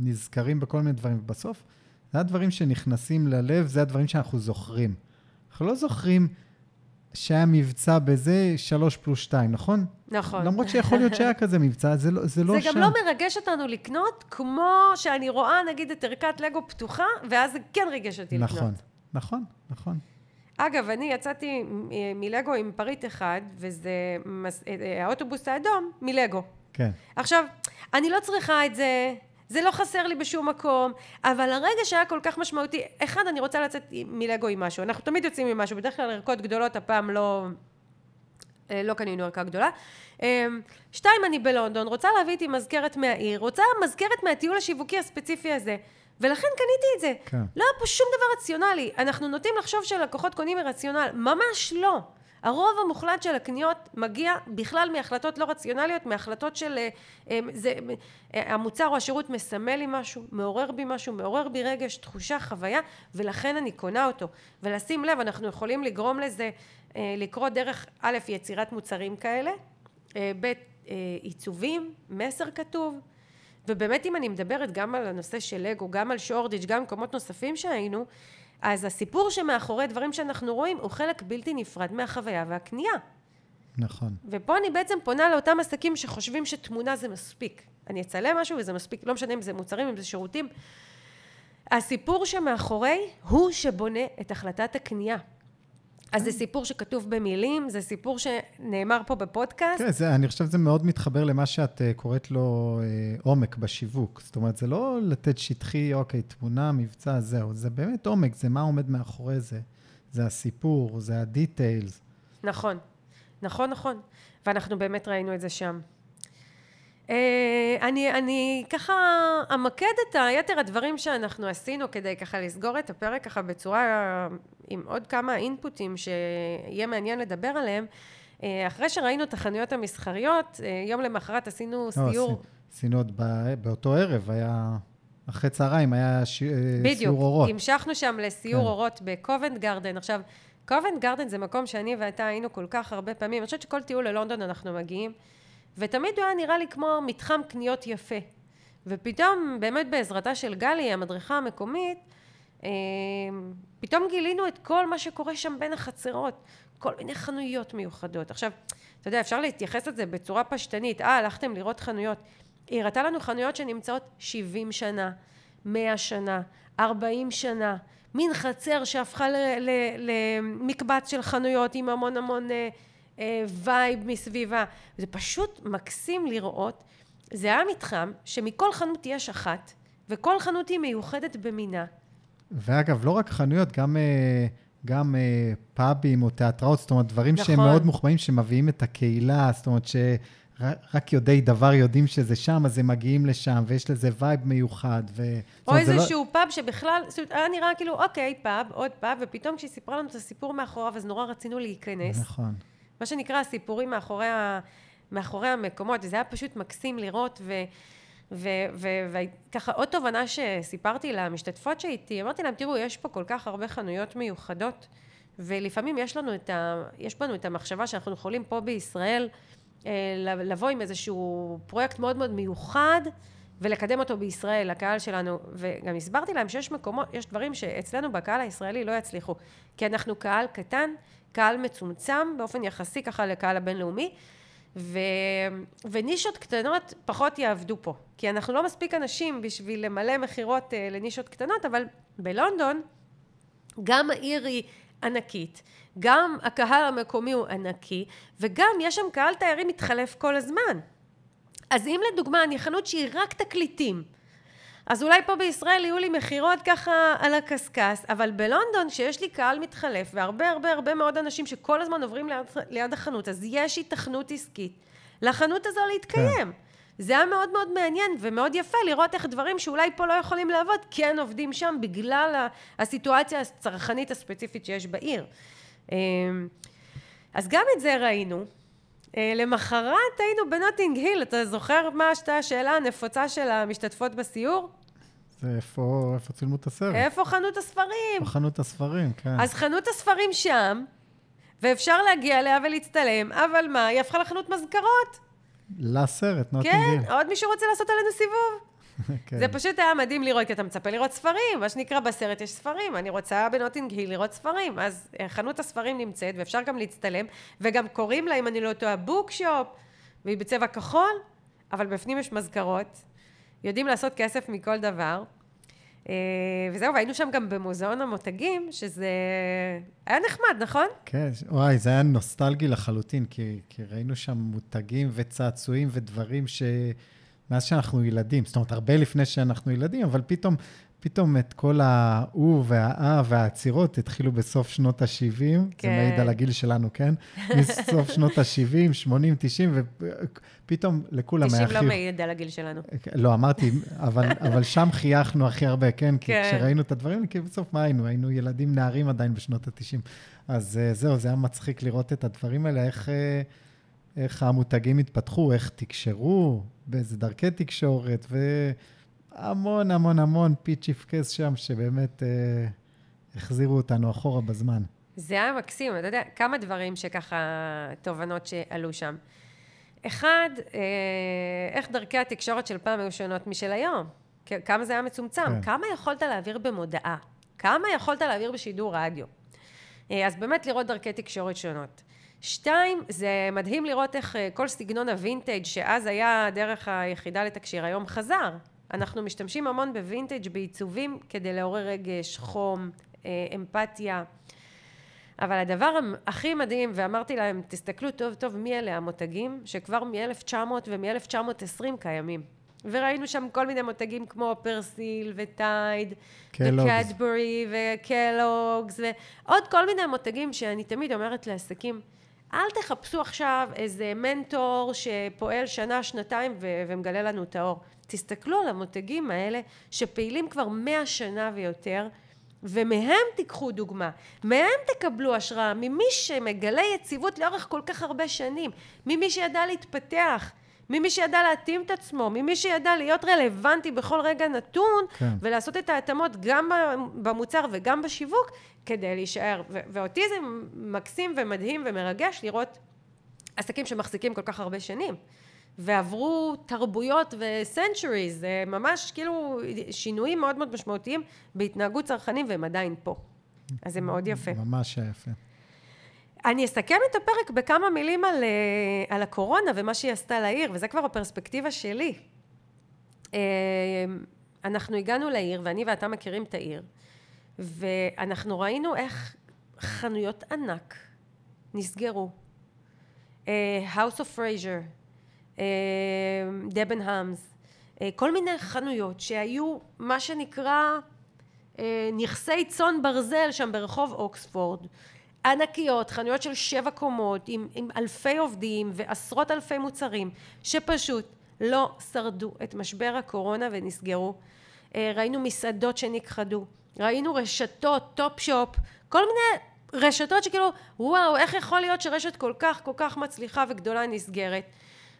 Speaker 2: נזכרים בכל מיני דברים, ובסוף, זה הדברים שנכנסים ללב, זה הדברים שאנחנו זוכרים. אנחנו לא זוכרים שהיה מבצע בזה שלוש פלוס שתיים, נכון?
Speaker 1: נכון.
Speaker 2: למרות שיכול להיות שהיה כזה מבצע, זה לא, זה לא
Speaker 1: זה
Speaker 2: שם.
Speaker 1: גם לא מרגש אותנו לקנות, כמו שאני רואה נגיד את ערכת לגו פתוחה, ואז זה כן ריגש אותי לקנות.
Speaker 2: נכון, נכון, נכון.
Speaker 1: אגב, אני יצאתי מלגו עם פריט אחד, וזה מס- אה, האוטובוס האדום מלגו.
Speaker 2: כן.
Speaker 1: עכשיו, אני לא צריכה את זה, זה לא חסר לי בשום מקום, אבל הרגע שהיה כל כך משמעותי, אחד, אני רוצה לצאת מלגו עם משהו. אנחנו תמיד יוצאים עם משהו, בדרך כלל ערכות גדולות, הפעם לא, אה, לא קנינו ערכה גדולה. אה, שתיים, אני בלונדון, רוצה להביא איתי מזכרת מהעיר, רוצה מזכרת מהטיול השיווקי הספציפי הזה. ולכן קניתי את זה.
Speaker 2: כן.
Speaker 1: לא היה פה שום דבר רציונלי. אנחנו נוטים לחשוב שלקוחות קונים מרציונל. ממש לא. הרוב המוחלט של הקניות מגיע בכלל מהחלטות לא רציונליות, מהחלטות של אה, אה, זה, אה, המוצר או השירות מסמל לי משהו, מעורר בי משהו, מעורר בי רגש, תחושה, חוויה, ולכן אני קונה אותו. ולשים לב, אנחנו יכולים לגרום לזה לקרות דרך א', יצירת מוצרים כאלה, ב', עיצובים, מסר כתוב, ובאמת אם אני מדברת גם על הנושא של לגו, גם על שורדיץ', גם מקומות נוספים שהיינו, אז הסיפור שמאחורי דברים שאנחנו רואים הוא חלק בלתי נפרד מהחוויה והקנייה.
Speaker 2: נכון.
Speaker 1: ופה אני בעצם פונה לאותם עסקים שחושבים שתמונה זה מספיק. אני אצלם משהו וזה מספיק, לא משנה אם זה מוצרים, אם זה שירותים. הסיפור שמאחורי הוא שבונה את החלטת הקנייה. אז זה סיפור שכתוב במילים, זה סיפור שנאמר פה בפודקאסט.
Speaker 2: כן, זה, אני חושב שזה מאוד מתחבר למה שאת uh, קוראת לו uh, עומק בשיווק. זאת אומרת, זה לא לתת שטחי, אוקיי, תמונה, מבצע, זהו. זה באמת עומק, זה מה עומד מאחורי זה. זה הסיפור, זה הדיטיילס.
Speaker 1: נכון, נכון, נכון. ואנחנו באמת ראינו את זה שם. אה, אני, אני ככה אמקד את היתר הדברים שאנחנו עשינו כדי ככה לסגור את הפרק ככה בצורה עם עוד כמה אינפוטים שיהיה מעניין לדבר עליהם. אה, אחרי שראינו את החנויות המסחריות, אה, יום למחרת עשינו סיור.
Speaker 2: לא, עשינו עוד בא, באותו ערב, היה... אחרי צהריים היה ש...
Speaker 1: בדיוק,
Speaker 2: סיור אורות.
Speaker 1: המשכנו שם לסיור
Speaker 2: כן.
Speaker 1: אורות בקובנט גרדן. עכשיו, קובנט גרדן זה מקום שאני ואתה היינו כל כך הרבה פעמים. אני חושבת שכל טיול ללונדון אנחנו מגיעים, ותמיד הוא היה נראה לי כמו מתחם קניות יפה. ופתאום, באמת בעזרתה של גלי, המדריכה המקומית, אה, פתאום גילינו את כל מה שקורה שם בין החצרות. כל מיני חנויות מיוחדות. עכשיו, אתה יודע, אפשר להתייחס לזה בצורה פשטנית. אה, הלכתם לראות חנויות. היא הראתה לנו חנויות שנמצאות 70 שנה, 100 שנה, 40 שנה. מין חצר שהפכה למקבץ של חנויות עם המון המון אה, vibe מסביבה. זה פשוט מקסים לראות. זה היה מתחם שמכל חנות יש אחת, וכל חנות היא מיוחדת במינה.
Speaker 2: ואגב, לא רק חנויות, גם, אה, גם אה, פאבים או תיאטראות, זאת אומרת, דברים שהם
Speaker 1: נכון.
Speaker 2: מאוד מוחבאים, שמביאים את הקהילה, זאת אומרת, שרק יודעי דבר יודעים שזה שם, אז הם מגיעים לשם, ויש לזה vibe מיוחד. ו...
Speaker 1: או
Speaker 2: לא-
Speaker 1: איזשהו פאב שבכלל, זאת אומרת, היה נראה כאילו, אוקיי, פאב, עוד פאב, ופתאום כשהיא סיפרה לנו את הסיפור מאחוריו, אז נורא רצינו להיכנס.
Speaker 2: נכון.
Speaker 1: מה שנקרא הסיפורים מאחורי, ה, מאחורי המקומות, וזה היה פשוט מקסים לראות, ו, וככה עוד תובנה שסיפרתי למשתתפות שאיתי, אמרתי להם, תראו, יש פה כל כך הרבה חנויות מיוחדות, ולפעמים יש לנו את ה... יש בנו את המחשבה שאנחנו יכולים פה בישראל אה, לבוא עם איזשהו פרויקט מאוד מאוד מיוחד, ולקדם אותו בישראל, לקהל שלנו, וגם הסברתי להם שיש מקומות, יש דברים שאצלנו בקהל הישראלי לא יצליחו, כי אנחנו קהל קטן, קהל מצומצם באופן יחסי ככה לקהל הבינלאומי, ו... ונישות קטנות פחות יעבדו פה, כי אנחנו לא מספיק אנשים בשביל למלא מכירות אה, לנישות קטנות, אבל בלונדון גם העיר היא ענקית, גם הקהל המקומי הוא ענקי, וגם יש שם קהל תיירים מתחלף כל הזמן. אז אם לדוגמה אני חנות שהיא רק תקליטים, אז אולי פה בישראל יהיו לי מכירות ככה על הקשקש, אבל בלונדון שיש לי קהל מתחלף והרבה הרבה הרבה מאוד אנשים שכל הזמן עוברים ליד, ליד החנות, אז יש היתכנות עסקית לחנות הזו להתקיים. כן. זה היה מאוד מאוד מעניין ומאוד יפה לראות איך דברים שאולי פה לא יכולים לעבוד, כן עובדים שם בגלל הסיטואציה הצרכנית הספציפית שיש בעיר. אמ, אז גם את זה ראינו. אה, למחרת היינו בנוטינג היל, אתה זוכר מה הייתה השאלה הנפוצה של המשתתפות בסיור?
Speaker 2: זה איפה, איפה צילמו את הסרט.
Speaker 1: איפה חנות הספרים?
Speaker 2: איפה חנות הספרים, כן.
Speaker 1: אז חנות הספרים שם, ואפשר להגיע אליה ולהצטלם, אבל מה, היא הפכה לחנות מזכרות.
Speaker 2: לסרט, נוטינג היל.
Speaker 1: כן, עוד מישהו רוצה לעשות עלינו סיבוב? כן. זה פשוט היה מדהים לראות, כי אתה מצפה לראות ספרים, מה שנקרא בסרט יש ספרים, אני רוצה בנוטינג היל לראות ספרים, אז אה, חנות הספרים נמצאת, ואפשר גם להצטלם, וגם קוראים לה, אם אני לא טועה, בוקשופ, והיא בצבע כחול, אבל בפנים יש מזכרות, יודעים לעשות כסף מכל דבר. אה, וזהו, והיינו שם גם במוזיאון המותגים, שזה היה נחמד, נכון?
Speaker 2: כן, וואי, זה היה נוסטלגי לחלוטין, כי, כי ראינו שם מותגים וצעצועים ודברים ש... מאז שאנחנו ילדים, זאת אומרת, הרבה לפני שאנחנו ילדים, אבל פתאום, פתאום את כל ההוא והאה והעצירות התחילו בסוף שנות ה-70, כן. זה מעיד על הגיל שלנו, כן? [LAUGHS] מסוף שנות ה-70, 80, 90, ופתאום לכולם
Speaker 1: היה חיוך. 90 לא מעיד על הגיל שלנו.
Speaker 2: לא, אמרתי, אבל, אבל שם חייכנו הכי הרבה, כן? כי כן. כשראינו את הדברים, כי בסוף מה היינו? היינו ילדים נערים עדיין בשנות ה-90. אז אה, זהו, זה היה מצחיק לראות את הדברים האלה, איך... איך המותגים התפתחו, איך תקשרו, באיזה דרכי תקשורת, והמון המון המון פיצ'י פקס שם, שבאמת אה, החזירו אותנו אחורה בזמן.
Speaker 1: זה היה מקסים, אתה יודע, כמה דברים שככה, תובנות שעלו שם. אחד, אה, איך דרכי התקשורת של פעם היו שונות משל היום. כמה זה היה מצומצם, כן. כמה יכולת להעביר במודעה, כמה יכולת להעביר בשידור רדיו. אה, אז באמת לראות דרכי תקשורת שונות. שתיים, זה מדהים לראות איך אה, כל סגנון הווינטג' שאז היה הדרך היחידה לתקשיר, היום חזר. אנחנו משתמשים המון בווינטג' בעיצובים כדי לעורר רגש, חום, אה, אמפתיה. אבל הדבר הכי מדהים, ואמרתי להם, תסתכלו טוב טוב מי אלה המותגים, שכבר מ-1900 ומ-1920 קיימים. וראינו שם כל מיני מותגים כמו פרסיל וטייד, וקדברי וקלוגס, ועוד כל מיני מותגים שאני תמיד אומרת לעסקים, אל תחפשו עכשיו איזה מנטור שפועל שנה, שנתיים ו- ומגלה לנו את האור. תסתכלו על המותגים האלה שפעילים כבר מאה שנה ויותר, ומהם תיקחו דוגמה, מהם תקבלו השראה, ממי שמגלה יציבות לאורך כל כך הרבה שנים, ממי שידע להתפתח, ממי שידע להתאים את עצמו, ממי שידע להיות רלוונטי בכל רגע נתון, כן. ולעשות את ההתאמות גם במוצר וגם בשיווק, כדי להישאר. ו- ואותי זה מקסים ומדהים ומרגש לראות עסקים שמחזיקים כל כך הרבה שנים. ועברו תרבויות וסנצ'וריז, זה ממש כאילו שינויים מאוד מאוד משמעותיים בהתנהגות צרכנים והם עדיין פה. אז זה מאוד יפה.
Speaker 2: ממש יפה.
Speaker 1: אני אסכם את הפרק בכמה מילים על, אה, על הקורונה ומה שהיא עשתה לעיר, וזה כבר הפרספקטיבה שלי. אה, אנחנו הגענו לעיר, ואני ואתה מכירים את העיר, ואנחנו ראינו איך חנויות ענק נסגרו. אה, House of Fraser, האמס, כל מיני חנויות שהיו מה שנקרא נכסי צאן ברזל שם ברחוב אוקספורד. ענקיות, חנויות של שבע קומות, עם, עם אלפי עובדים ועשרות אלפי מוצרים, שפשוט לא שרדו את משבר הקורונה ונסגרו. אה, ראינו מסעדות שנכחדו, ראינו רשתות, Topshop, כל מיני רשתות שכאילו, וואו, איך יכול להיות שרשת כל כך כל כך מצליחה וגדולה נסגרת?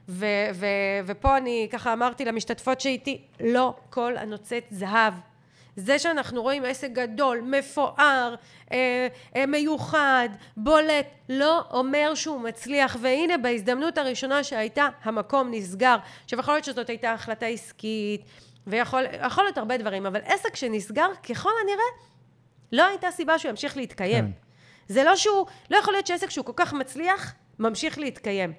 Speaker 1: ו- ו- ופה אני ככה אמרתי למשתתפות שאיתי, לא כל הנוצץ זהב. זה שאנחנו רואים עסק גדול, מפואר, אה, אה, מיוחד, בולט, לא אומר שהוא מצליח. והנה, בהזדמנות הראשונה שהייתה, המקום נסגר. עכשיו, יכול להיות שזאת הייתה החלטה עסקית, ויכול להיות הרבה דברים, אבל עסק שנסגר, ככל הנראה, לא הייתה סיבה שהוא ימשיך להתקיים. כן. זה לא שהוא, לא יכול להיות שעסק שהוא כל כך מצליח, ממשיך להתקיים.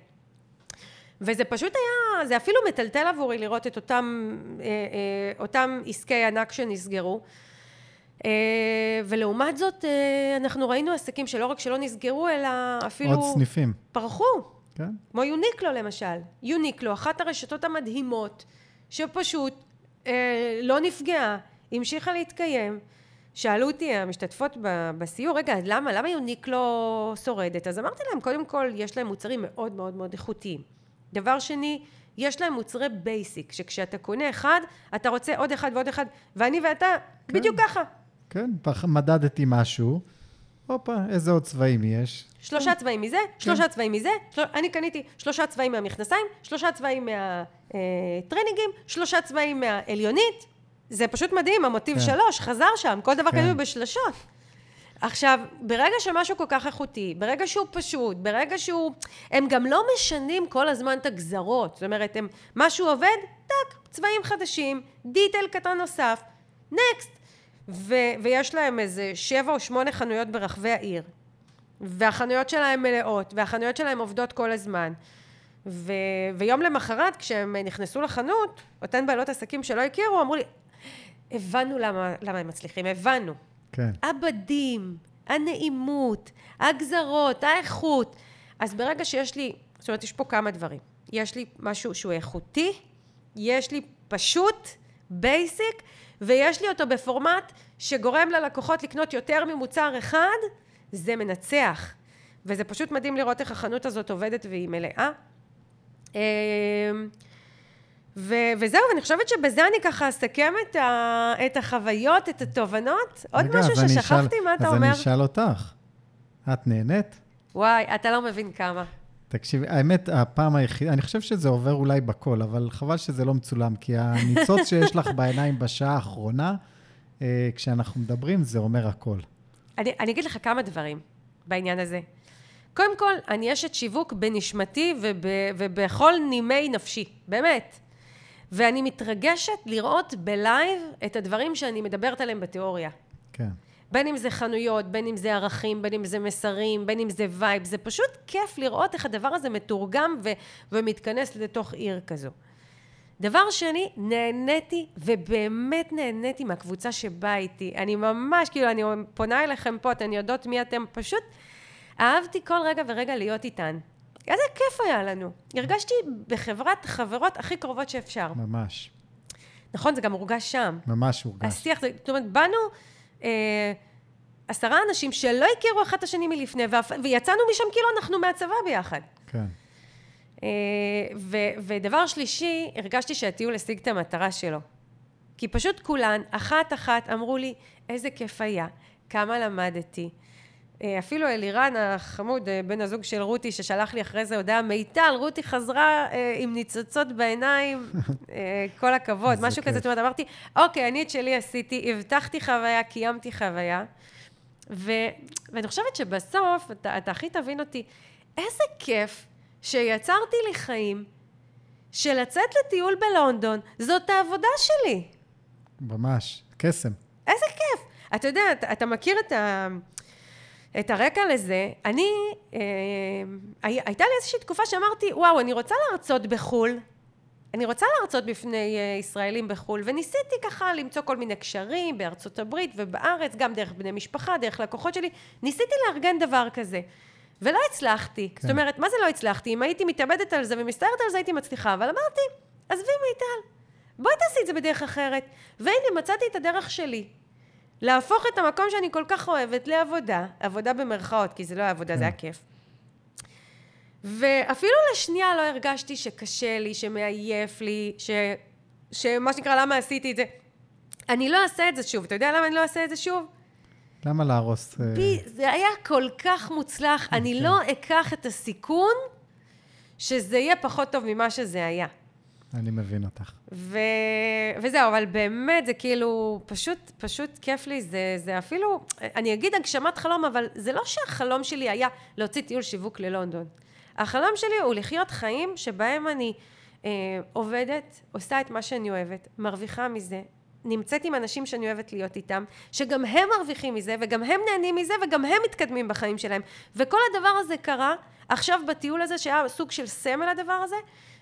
Speaker 1: וזה פשוט היה, זה אפילו מטלטל עבורי לראות את אותם, אה, אה, אותם עסקי ענק שנסגרו. אה, ולעומת זאת, אנחנו ראינו עסקים שלא רק שלא נסגרו, אלא אפילו...
Speaker 2: עוד סניפים.
Speaker 1: פרחו. כן. כמו יוניקלו למשל. Uniqlo, אחת הרשתות המדהימות, שפשוט אה, לא נפגעה, המשיכה להתקיים. שאלו אותי המשתתפות בסיור, רגע, למה, למה Uniqlo שורדת? אז אמרתי להם, קודם כל, יש להם מוצרים מאוד מאוד מאוד איכותיים. דבר שני, יש להם מוצרי basic, שכשאתה קונה אחד, אתה רוצה עוד אחד ועוד אחד, ואני ואתה כן, בדיוק ככה.
Speaker 2: כן, מדדתי משהו, הופה, איזה עוד צבעים יש?
Speaker 1: שלושה. צבעים מזה, כן. שלושה צבעים מזה, של... אני קניתי שלושה צבעים מהמכנסיים, שלושה צבעים מהטרנינגים, אה, שלושה צבעים מהעליונית. זה פשוט מדהים, המוטיב כן. שלוש חזר שם, כל דבר כן. קנינו בשלשות. עכשיו, ברגע שמשהו כל כך איכותי, ברגע שהוא פשוט, ברגע שהוא... הם גם לא משנים כל הזמן את הגזרות. זאת אומרת, הם... משהו עובד, טאק, צבעים חדשים, דיטל קטן נוסף, נקסט. ו... ויש להם איזה שבע או שמונה חנויות ברחבי העיר. והחנויות שלהם מלאות, והחנויות שלהם עובדות כל הזמן. ו... ויום למחרת, כשהם נכנסו לחנות, אותן בעלות עסקים שלא הכירו, אמרו לי, הבנו למה, למה הם מצליחים, הבנו.
Speaker 2: כן.
Speaker 1: הבדים, הנעימות, הגזרות, האיכות. אז ברגע שיש לי, זאת אומרת, יש פה כמה דברים. יש לי משהו שהוא איכותי, יש לי פשוט, בייסיק, ויש לי אותו בפורמט שגורם ללקוחות לקנות יותר ממוצר אחד, זה מנצח. וזה פשוט מדהים לראות איך החנות הזאת עובדת והיא מלאה. ו- וזהו, אני חושבת שבזה אני ככה אסכם את, ה- את החוויות, את התובנות. עוד רגע, משהו ששכחתי, שאל, מה אתה
Speaker 2: אז
Speaker 1: אומר?
Speaker 2: אז אני אשאל אותך, את נהנית?
Speaker 1: וואי, אתה לא מבין כמה.
Speaker 2: תקשיבי, האמת, הפעם היחידה, אני חושב שזה עובר אולי בכל, אבל חבל שזה לא מצולם, כי הניצוץ [LAUGHS] שיש לך בעיניים בשעה האחרונה, אה, כשאנחנו מדברים, זה אומר הכל.
Speaker 1: אני, אני אגיד לך כמה דברים בעניין הזה. קודם כל, אני אשת שיווק בנשמתי וב, ובכל נימי נפשי, באמת. ואני מתרגשת לראות ב live את הדברים שאני מדברת עליהם בתיאוריה.
Speaker 2: כן.
Speaker 1: בין אם זה חנויות, בין אם זה ערכים, בין אם זה מסרים, בין אם זה vibe, זה פשוט כיף לראות איך הדבר הזה מתורגם ו- ומתכנס לתוך עיר כזו. דבר שני, נהניתי, ובאמת נהניתי מהקבוצה שבאה איתי. אני ממש, כאילו, אני פונה אליכם פה, אתן יודעות מי אתם, פשוט אהבתי כל רגע ורגע להיות איתן. איזה כיף היה לנו. הרגשתי בחברת חברות הכי קרובות שאפשר.
Speaker 2: ממש.
Speaker 1: נכון, זה גם הורגש שם.
Speaker 2: ממש הורגש.
Speaker 1: השיח, זאת אומרת, באנו אה, עשרה אנשים שלא הכירו אחד את השני מלפני, ויצאנו משם כאילו אנחנו מהצבא ביחד.
Speaker 2: כן.
Speaker 1: אה, ו- ודבר שלישי, הרגשתי שהטיול השיג את המטרה שלו. כי פשוט כולן, אחת-אחת, אמרו לי, איזה כיף היה, כמה למדתי. אה, אפילו אלירן החמוד, אה, בן הזוג של רותי, ששלח לי אחרי זה הודעה, מיטל, רותי חזרה אה, עם ניצוצות בעיניים, [LAUGHS] כל הכבוד, משהו כזה. זאת אומרת, אמרתי, אוקיי, אני את שלי עשיתי, הבטחתי חוויה, קיימתי חוויה. ו, ואני חושבת שבסוף, אתה, אתה הכי תבין אותי, איזה כיף שיצרתי לי חיים של לצאת לטיול בלונדון, זאת העבודה שלי.
Speaker 2: ממש, קסם.
Speaker 1: איזה כיף. אתה יודע, אתה, אתה מכיר את ה... את הרקע לזה, אני, אה, הייתה לי איזושהי תקופה שאמרתי, וואו, אני רוצה להרצות בחו"ל, אני רוצה להרצות בפני אה, ישראלים בחו"ל, וניסיתי ככה למצוא כל מיני קשרים בארצות הברית ובארץ, גם דרך בני משפחה, דרך לקוחות שלי, ניסיתי לארגן דבר כזה. ולא הצלחתי. כן. זאת אומרת, מה זה לא הצלחתי? אם הייתי מתאבדת על זה ומסתערת על זה, הייתי מצליחה. אבל אמרתי, עזבי מיטל, בואי תעשי את זה בדרך אחרת. והנה, מצאתי את הדרך שלי. להפוך את המקום שאני כל כך אוהבת לעבודה, עבודה במרכאות, כי זה לא היה עבודה, זה היה כן. כיף. ואפילו לשנייה לא הרגשתי שקשה לי, שמעייף לי, ש... שמה שנקרא, למה עשיתי את זה? אני לא אעשה את זה שוב. אתה יודע למה אני לא אעשה את זה שוב?
Speaker 2: למה להרוס?
Speaker 1: אה? בי, זה היה כל כך מוצלח, אני כן. לא אקח את הסיכון שזה יהיה פחות טוב ממה שזה היה.
Speaker 2: אני מבין אותך.
Speaker 1: ו... וזהו, אבל באמת, זה כאילו, פשוט, פשוט כיף לי, זה, זה אפילו, אני אגיד הגשמת חלום, אבל זה לא שהחלום שלי היה להוציא טיול שיווק ללונדון. החלום שלי הוא לחיות חיים שבהם אני אה, עובדת, עושה את מה שאני אוהבת, מרוויחה מזה, נמצאת עם אנשים שאני אוהבת להיות איתם, שגם הם מרוויחים מזה, וגם הם נהנים מזה, וגם הם מתקדמים בחיים שלהם. וכל הדבר הזה קרה עכשיו בטיול הזה, שהיה סוג של סמל הדבר הזה,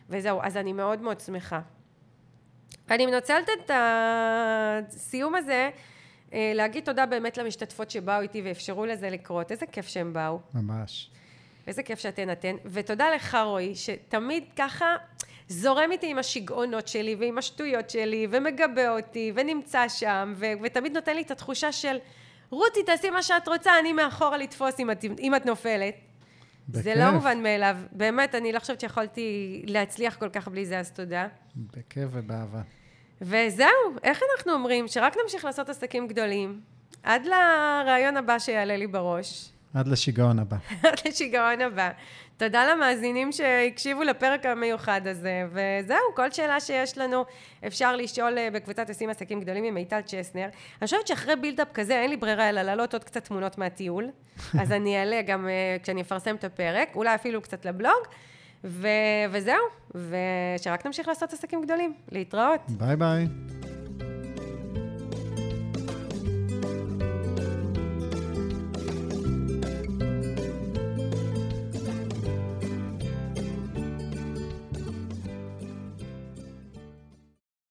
Speaker 1: וזהו, אז אני מאוד מאוד שמחה. אני מנצלת את הסיום הזה אה, להגיד תודה באמת למשתתפות שבאו איתי ואפשרו לזה לקרות. איזה כיף שהם באו.
Speaker 2: ממש.
Speaker 1: איזה כיף שאתן אתן. ותודה לך, רועי, שתמיד ככה זורם איתי עם השיגעונות שלי ועם השטויות שלי, ומגבה אותי, ונמצא שם, ו- ותמיד נותן לי את התחושה של, רותי, תעשי מה שאת רוצה, אני מאחורה לתפוס אם את, אם את נופלת. בכיף. זה לא מובן מאליו. באמת, אני לא חושבת שיכולתי להצליח כל כך בלי זה, אז תודה.
Speaker 2: בכיף ובאהבה.
Speaker 1: וזהו, איך אנחנו אומרים? שרק נמשיך לעשות עסקים גדולים, עד לרעיון הבא שיעלה לי בראש.
Speaker 2: עד לשיגעון הבא. [LAUGHS]
Speaker 1: עד לשיגעון הבא. תודה למאזינים שהקשיבו לפרק המיוחד הזה, וזהו, כל שאלה שיש לנו אפשר לשאול אה, בקבוצת עושים עסקים גדולים עם מיטל צ'סנר. אני חושבת שאחרי בילדאפ כזה אין לי ברירה אלא להעלות עוד קצת תמונות מהטיול, [LAUGHS] אז אני אעלה גם uh, כשאני אפרסם את הפרק, אולי אפילו קצת לבלוג, ו- וזהו, ושרק נמשיך לעשות עסקים גדולים. להתראות.
Speaker 2: ביי ביי.